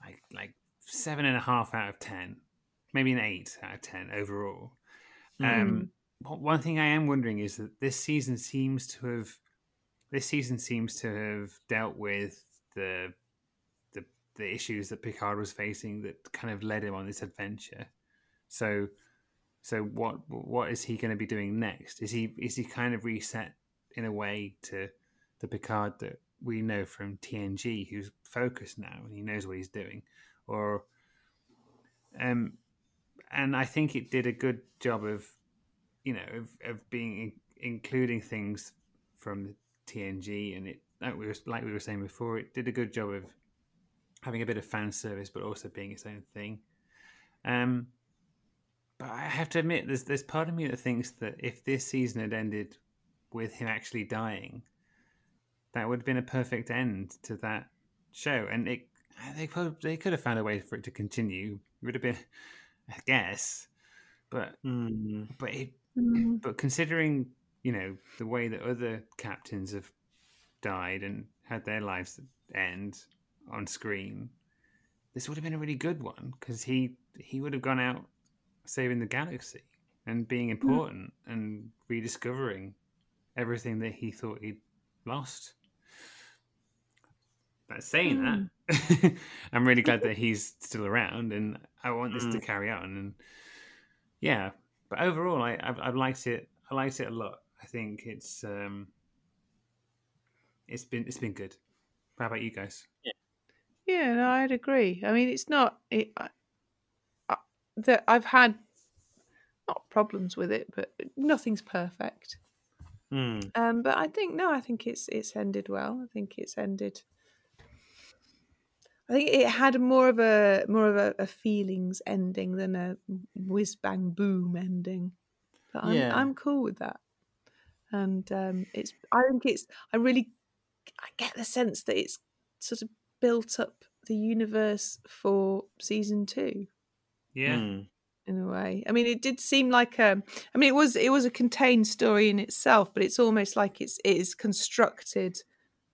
like like seven and a half out of ten, maybe an eight out of ten overall. Um, one- one thing I am wondering is that this season seems to have this season seems to have dealt with the the the issues that Picard was facing that kind of led him on this adventure. So so what what is he going to be doing next? Is he is he kind of reset in a way to the Picard that we know from TNG, who's focused now and he knows what he's doing, or um, and I think it did a good job of you know of, of being including things from TNG, and it like we were like we were saying before, it did a good job of having a bit of fan service, but also being its own thing. Um, but I have to admit, there's there's part of me that thinks that if this season had ended with him actually dying, that would have been a perfect end to that show, and it they could they could have found a way for it to continue. It would have been, I guess, but Mm. but it Mm. but considering you know the way that other captains have died and had their lives end on screen, this would have been a really good one because he he would have gone out saving the galaxy and being important and rediscovering everything that he thought he'd lost. But saying that, I'm really glad that he's still around, and I want this to Mm. carry on. And yeah, but overall, I I've, I've liked it. I liked it a lot. I think it's um, it's been it's been good. How about you guys? Yeah, no, I'd agree. I mean, it's not it, I, I, that I've had not problems with it, but nothing's perfect. Mm. Um, but I think no, I think it's it's ended well. I think it's ended. I think it had more of a more of a, a feelings ending than a whiz bang boom ending. But I'm Yeah. I'm cool with that. And um, it's I think it's I really I get the sense that it's sort of built up the universe for season two Yeah, Mm. in a way. I mean, it did seem like a. I mean, it was it was a contained story in itself, but it's almost like it's it is constructed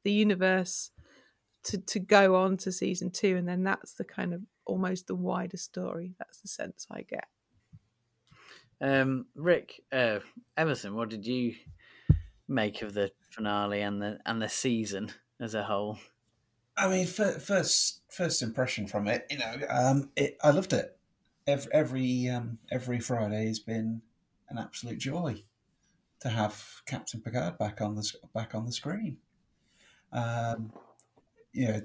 the universe to to go on to season two, and then that's the kind of almost the wider story. That's the sense I get. Um, Rick, uh, Emerson, what did you make of the finale and the and the season as a whole? I mean, fir- first first impression from it, you know, um, it, I loved it. Every every um, every Friday has been an absolute joy to have Captain Picard back on the back on the screen. Um, you know,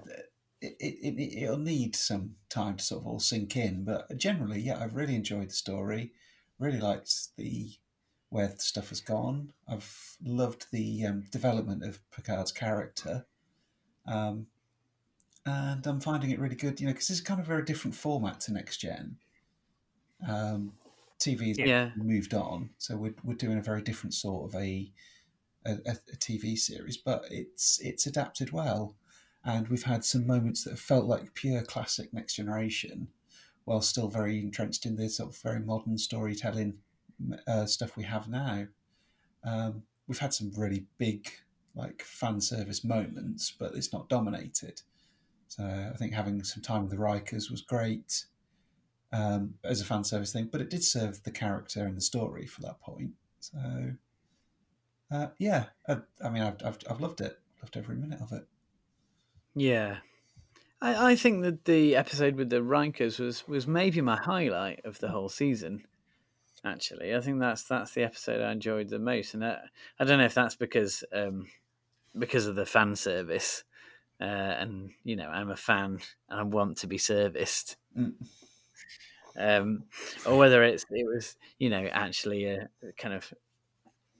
it, it, it, it'll need some time to sort of all sink in, but generally, yeah, I've really enjoyed the story. Really liked the where the stuff has gone. I've loved the um, development of Picard's character. Um, and I'm finding it really good, you know, because it's kind of a very different format to next gen. Um, TV's Yeah. moved on, so we're, we're doing a very different sort of a, a a TV series, but it's it's adapted well, and we've had some moments that have felt like pure classic Next Generation, while still very entrenched in the sort of very modern storytelling uh, stuff we have now. Um, we've had some really big like fan service moments, but it's not dominated. So I think having some time with the Rikers was great um, as a fan service thing, but it did serve the character and the story for that point. So uh, yeah, I, I mean, I've, I've I've loved it, loved every minute of it. Yeah, I, I think that the episode with the Rikers was was maybe my highlight of the whole season. Actually, I think that's that's the episode I enjoyed the most, and I, I don't know if that's because um, because of the fan service, uh, and you know I'm a fan and I want to be serviced, Mm. um, or whether it's it was you know actually a kind of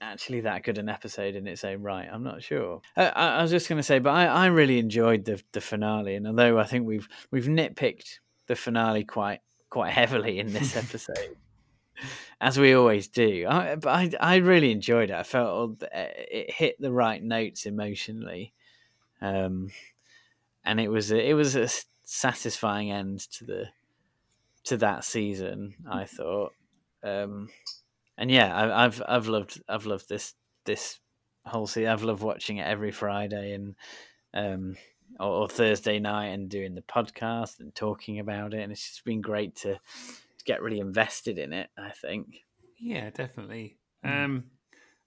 actually that good an episode in its own right. I'm not sure. Uh, I, I was just going to say, but I, I really enjoyed the the finale, and although I think we've we've nitpicked the finale quite quite heavily in this episode. As we always do, I, but I, I really enjoyed it. I felt it hit the right notes emotionally, um, and it was a, it was a satisfying end to the to that season. I thought, um, and yeah, I, I've I've loved I've loved this this whole season. I've loved watching it every Friday and um, or, or Thursday night and doing the podcast and talking about it, and it's just been great to, to get really invested in it. I think. Yeah, definitely. Mm. Um,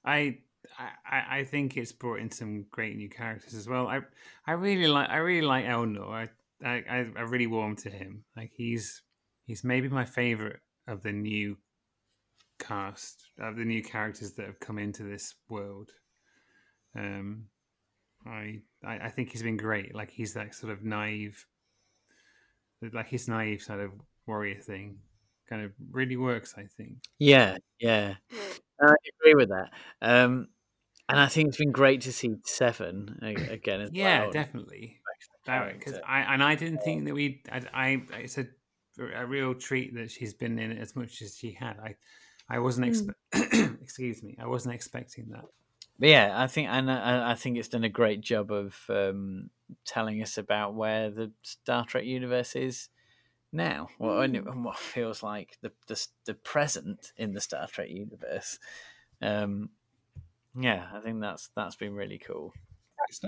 I, I I think it's brought in some great new characters as well. I I really like I really like Elnor. I I I I really warm to him. Like he's he's maybe my favorite of the new cast of the new characters that have come into this world. Um, I I, I think he's been great. Like he's that sort of naive, like his naive sort of warrior thing, kind of really works. I think. Yeah, yeah, I agree with that. Um, and I think it's been great to see Seven again as Yeah, well. definitely. because. I and I didn't think that we. I, I it's a a real treat that she's been in it as much as she had. I I wasn't expe- excuse me. I wasn't expecting that. But yeah, I think and I, I think it's done a great job of um, telling us about where the Star Trek universe is now, well, and and what feels like the, the the present in the Star Trek universe. Um, yeah, I think that's that's been really cool.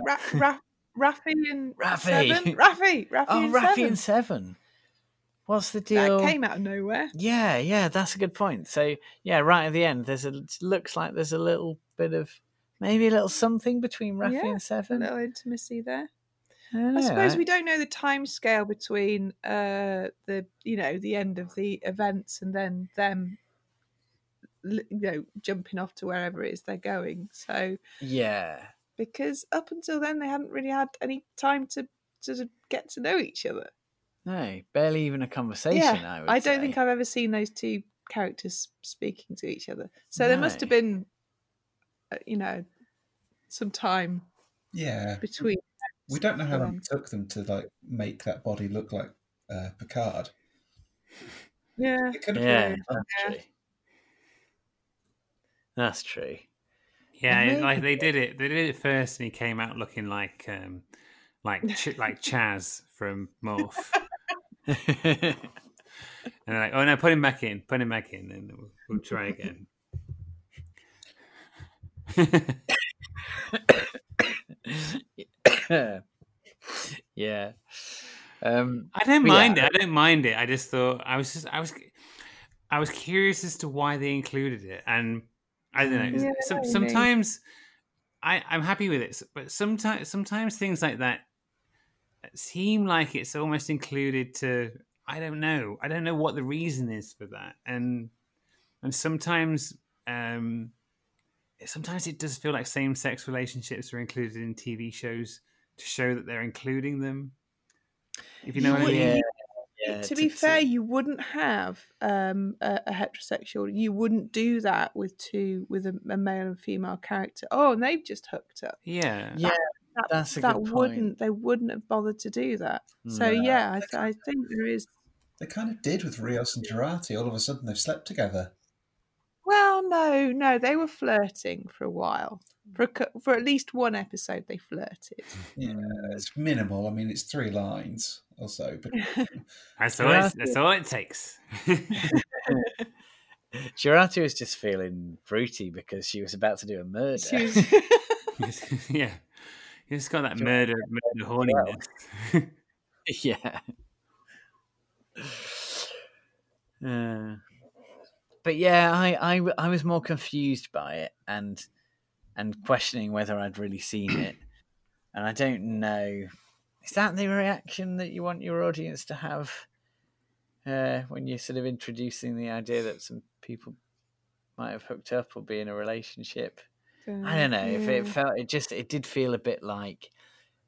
Ra- Ra- Raffi and Raffi. Seven? Raffi, Raffi Oh, and Raffi Seven. and Seven. What's the deal? That came out of nowhere. Yeah, yeah, that's a good point. So yeah, right at the end, there's a looks like there's a little bit of maybe a little something between Raffi Yeah, and Seven. A little intimacy there. I I suppose we don't know the time scale between uh, the you know the end of the events and then them you know jumping off to wherever it is they're going. So Yeah, because up until then they hadn't really had any time to to get to know each other. No, barely even a conversation. yeah, I would. don't say. think I've ever seen those two characters speaking to each other. So there must have been, uh, you know, some time Yeah. between. We don't know how long it took them to like make that body look like uh, Picard. Yeah, It could have Yeah, been. that's true. That's true. Yeah, it- like they did it. They did it first, and he came out looking like um, like Ch- like Chaz from Morph. and they're like, "Oh no, put him back in. Put him back in, and we'll, we'll try again." yeah. Um, I don't mind yeah, it. I don't mind it. I just thought I was just I was I was curious as to why they included it, and I don't know. Yeah, some, maybe. sometimes I I'm happy with it, but sometimes sometimes things like that seem like it's almost included to I don't know. I don't know what the reason is for that, and and sometimes um sometimes it does feel like same sex relationships are included in TV shows to show that they're including them. If you know what I would- mean. yeah, yeah, to be fair, you wouldn't have um, a, a heterosexual. You wouldn't do that with two with a, a male and female character. Oh, and they've just hooked up. Yeah. Yeah, That, that's a that good point. wouldn't. They wouldn't have bothered to do that. So No. yeah, I, I think there is. They kind of did with Rios and Jurati. All of a sudden, they've slept together. Well, no, no, they were flirting for a while. For a, for at least one episode, they flirted. Yeah, it's minimal. I mean, it's three lines or so, but That's all, it, that's all it takes. Jurati was just feeling fruity because she was about to do a murder. She was- yeah. He's got that murder, murder horniness. yeah. Uh, but yeah, I, I I was more confused by it and and questioning whether I'd really seen it. And I don't know. Is that the reaction that you want your audience to have uh, when you're sort of introducing the idea that some people might have hooked up or be in a relationship? I don't know if it felt it just it did feel a bit like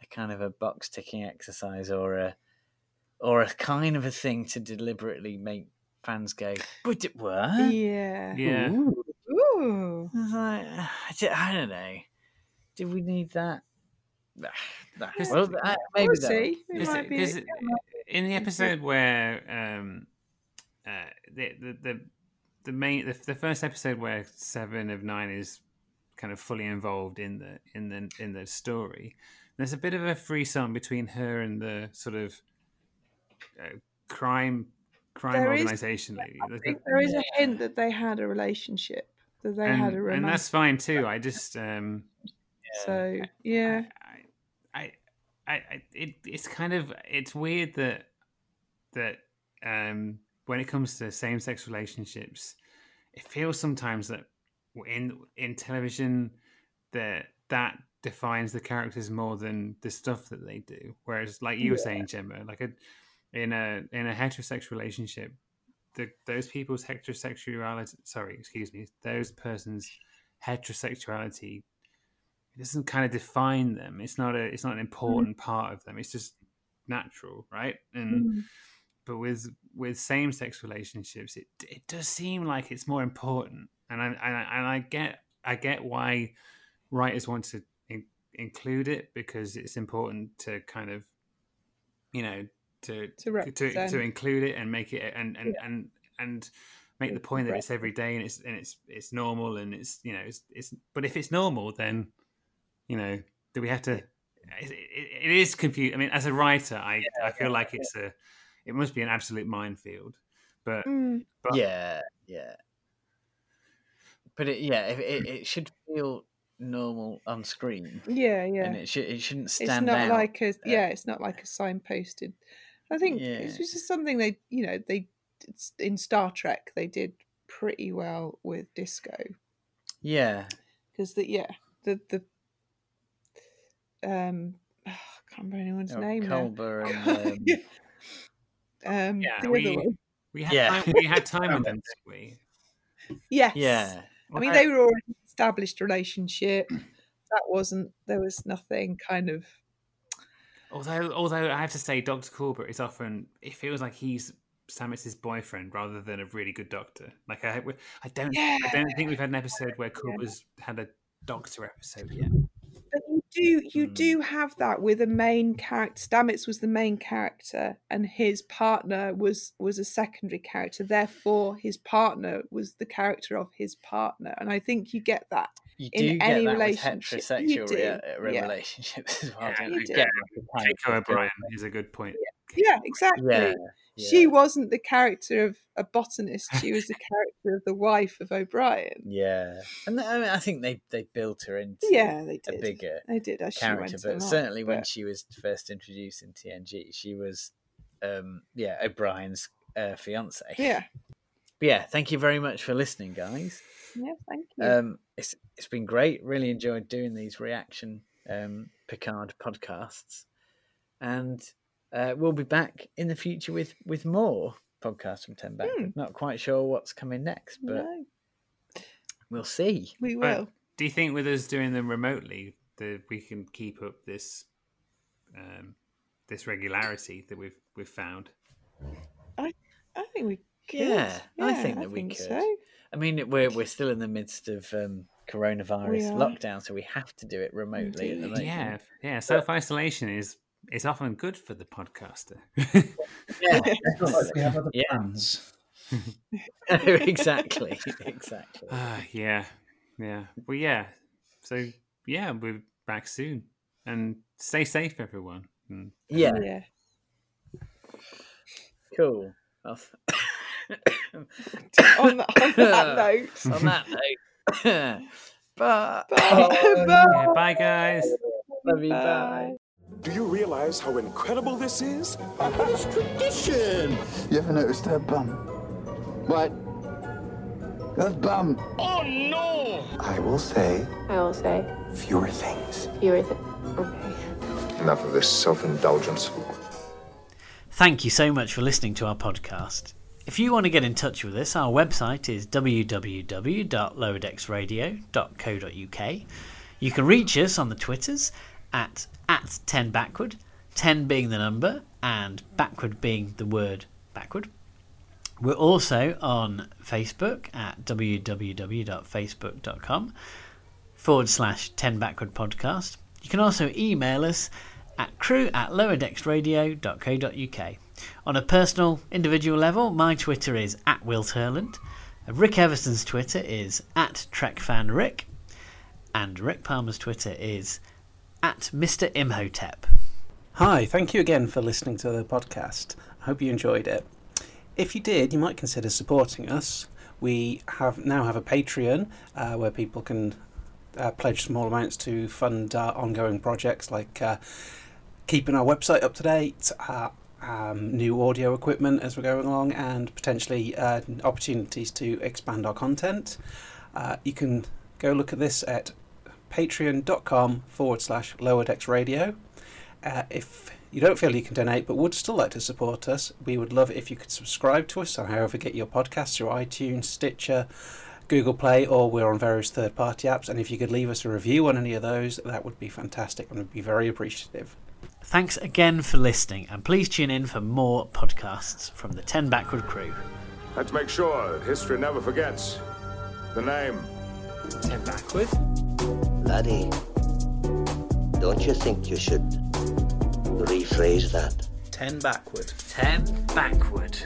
a kind of a box ticking exercise or a or a kind of a thing to deliberately make fans go, but it were. Yeah. Yeah. Ooh. Ooh. I was like, I don't know. Did we need that? Nah, nah. Well, I- maybe We'll see. It Is it- be. it- in the episode where um, uh, the, the the the main the, the first episode where seven of nine is kind of fully involved in the in the in the story, there's a bit of a frisson between her and the sort of uh, crime crime There is- organization lady. I think there is a hint that they had a relationship. That they and, had a and that's fine too. I just um, So yeah. I, I, I it, it's kind of it's weird that that um, when it comes to same sex relationships, it feels sometimes that in in television that that defines the characters more than the stuff that they do. Whereas, like you were Yeah. saying, Gemma, like a in a in a heterosexual relationship, the, those people's heterosexuality sorry, excuse me, those persons' heterosexuality it doesn't kind of define them. It's not a it's not an important part of them. It's just natural, right? And Mm. but with with same sex relationships, it it does seem like it's more important. And I and I, and I get I get why writers want to in, include it because it's important to kind of you know, to To to, to include it and make it and and Yeah. and and make the point that it's every day and it's and it's it's normal and it's you know it's it's but if it's normal then you know do we have to it, it, it is confusing i mean as a writer i i feel like it's a it must be an absolute minefield but Mm. but yeah, yeah. But it, yeah, it, it, it should feel normal on screen. Yeah, yeah. And it should it shouldn't stand it's not out. like a yeah it's not like a signposted i think Yeah. it's just something they you know they it's, in star trek they did pretty well with disco Yeah, because the yeah the the um I can't remember anyone's Oh, name now. Culber and um, um yeah the we other one we had Yeah. time, we had time with them didn't we yes yeah, i mean they were already established relationship that wasn't there was nothing kind of although although i have to say dr corbett is often it feels like he's Stamets's boyfriend rather than a really good doctor. Like I, I don't, I don't think we've had an episode where Culber's had a doctor episode yet. You do you mm. do have that with a main character. Stamets was the main character, and his partner was was a secondary character. Therefore, his partner was the character of his partner, and I think you get that you in get any that with relationship. You heterosexual do, rea- uh, yeah. relationships as well. Yeah, don't you you? do. Get like a Keiko O'Brien is a good point. Yeah, exactly. Yeah, She wasn't the character of a botanist. She was the character of the wife of O'Brien. Yeah, and I, mean, I think they they built her into Yeah, they did. a bigger They did as she character, went but along, certainly when but- she was first introduced in TNG, she was um yeah O'Brien's uh, fiance. Yeah. But yeah. Thank you very much for listening, guys. Yeah, thank you. Um, it's it's been great. Really enjoyed doing these reaction um, Picard podcasts, and uh, we'll be back in the future with with more podcasts from Ten Backward. Not quite sure what's coming next, but Hmm. No, we'll see. we But will. do you think with us doing them remotely that we can keep up this um, this regularity that we've we've found? I I think we could. Yeah, I think that we think could. So. I mean, we're we're still in the midst of um, coronavirus lockdown, so we have to do it remotely at the moment. Yeah, yeah. Self isolation is is often good for the podcaster. yeah, Like we have other Yeah. plans. exactly, exactly. Ah, yeah, yeah. Well, yeah. So yeah, we're back soon, and stay safe, everyone. And, Yeah, Yeah. cool. Well, on, that, on that note. on that note, bye. yeah, bye, guys. Love you. Bye. Do you realize how incredible this is? It's tradition. You ever noticed her bum? What? Her bum. Oh no! I will say I will say fewer things. fewer things. Okay. Enough of this self-indulgence. Thank you so much for listening to our podcast. If you want to get in touch with us, our website is www.lowerdecksradio.co.uk. You can reach us on the Twitters at at 10 backward, 10 being the number and backward being the word backward. We're also on Facebook at www.facebook.com forward slash 10 backward podcast. You can also email us at crew at lowerdecksradio.co.uk. On a personal, individual level, my Twitter is at Will Turland. Rick Everson's Twitter is at TrekFanRick. And Rick Palmer's Twitter is at Mr. Imhotep. Hi, thank you again for listening to the podcast. I hope you enjoyed it. If you did, you might consider supporting us. We have now have a Patreon uh, where people can uh, pledge small amounts to fund our ongoing projects like uh, keeping our website up to date, uh, um, new audio equipment as we're going along, and potentially uh, opportunities to expand our content. Uh, you can go look at this at patreon.com forward slash lower decks radio. Uh, if you don't feel you can donate but would still like to support us, we would love it if you could subscribe to us on however get your podcasts through iTunes, Stitcher, Google Play, or we're on various third party apps. And if you could leave us a review on any of those, that would be fantastic and we'd be very appreciative. Thanks again for listening, and please tune in for more podcasts from the 10 Backward crew. Let's make sure that history never forgets the name. Ten backward. Laddie, don't you think you should rephrase that? Ten backward. Ten backward.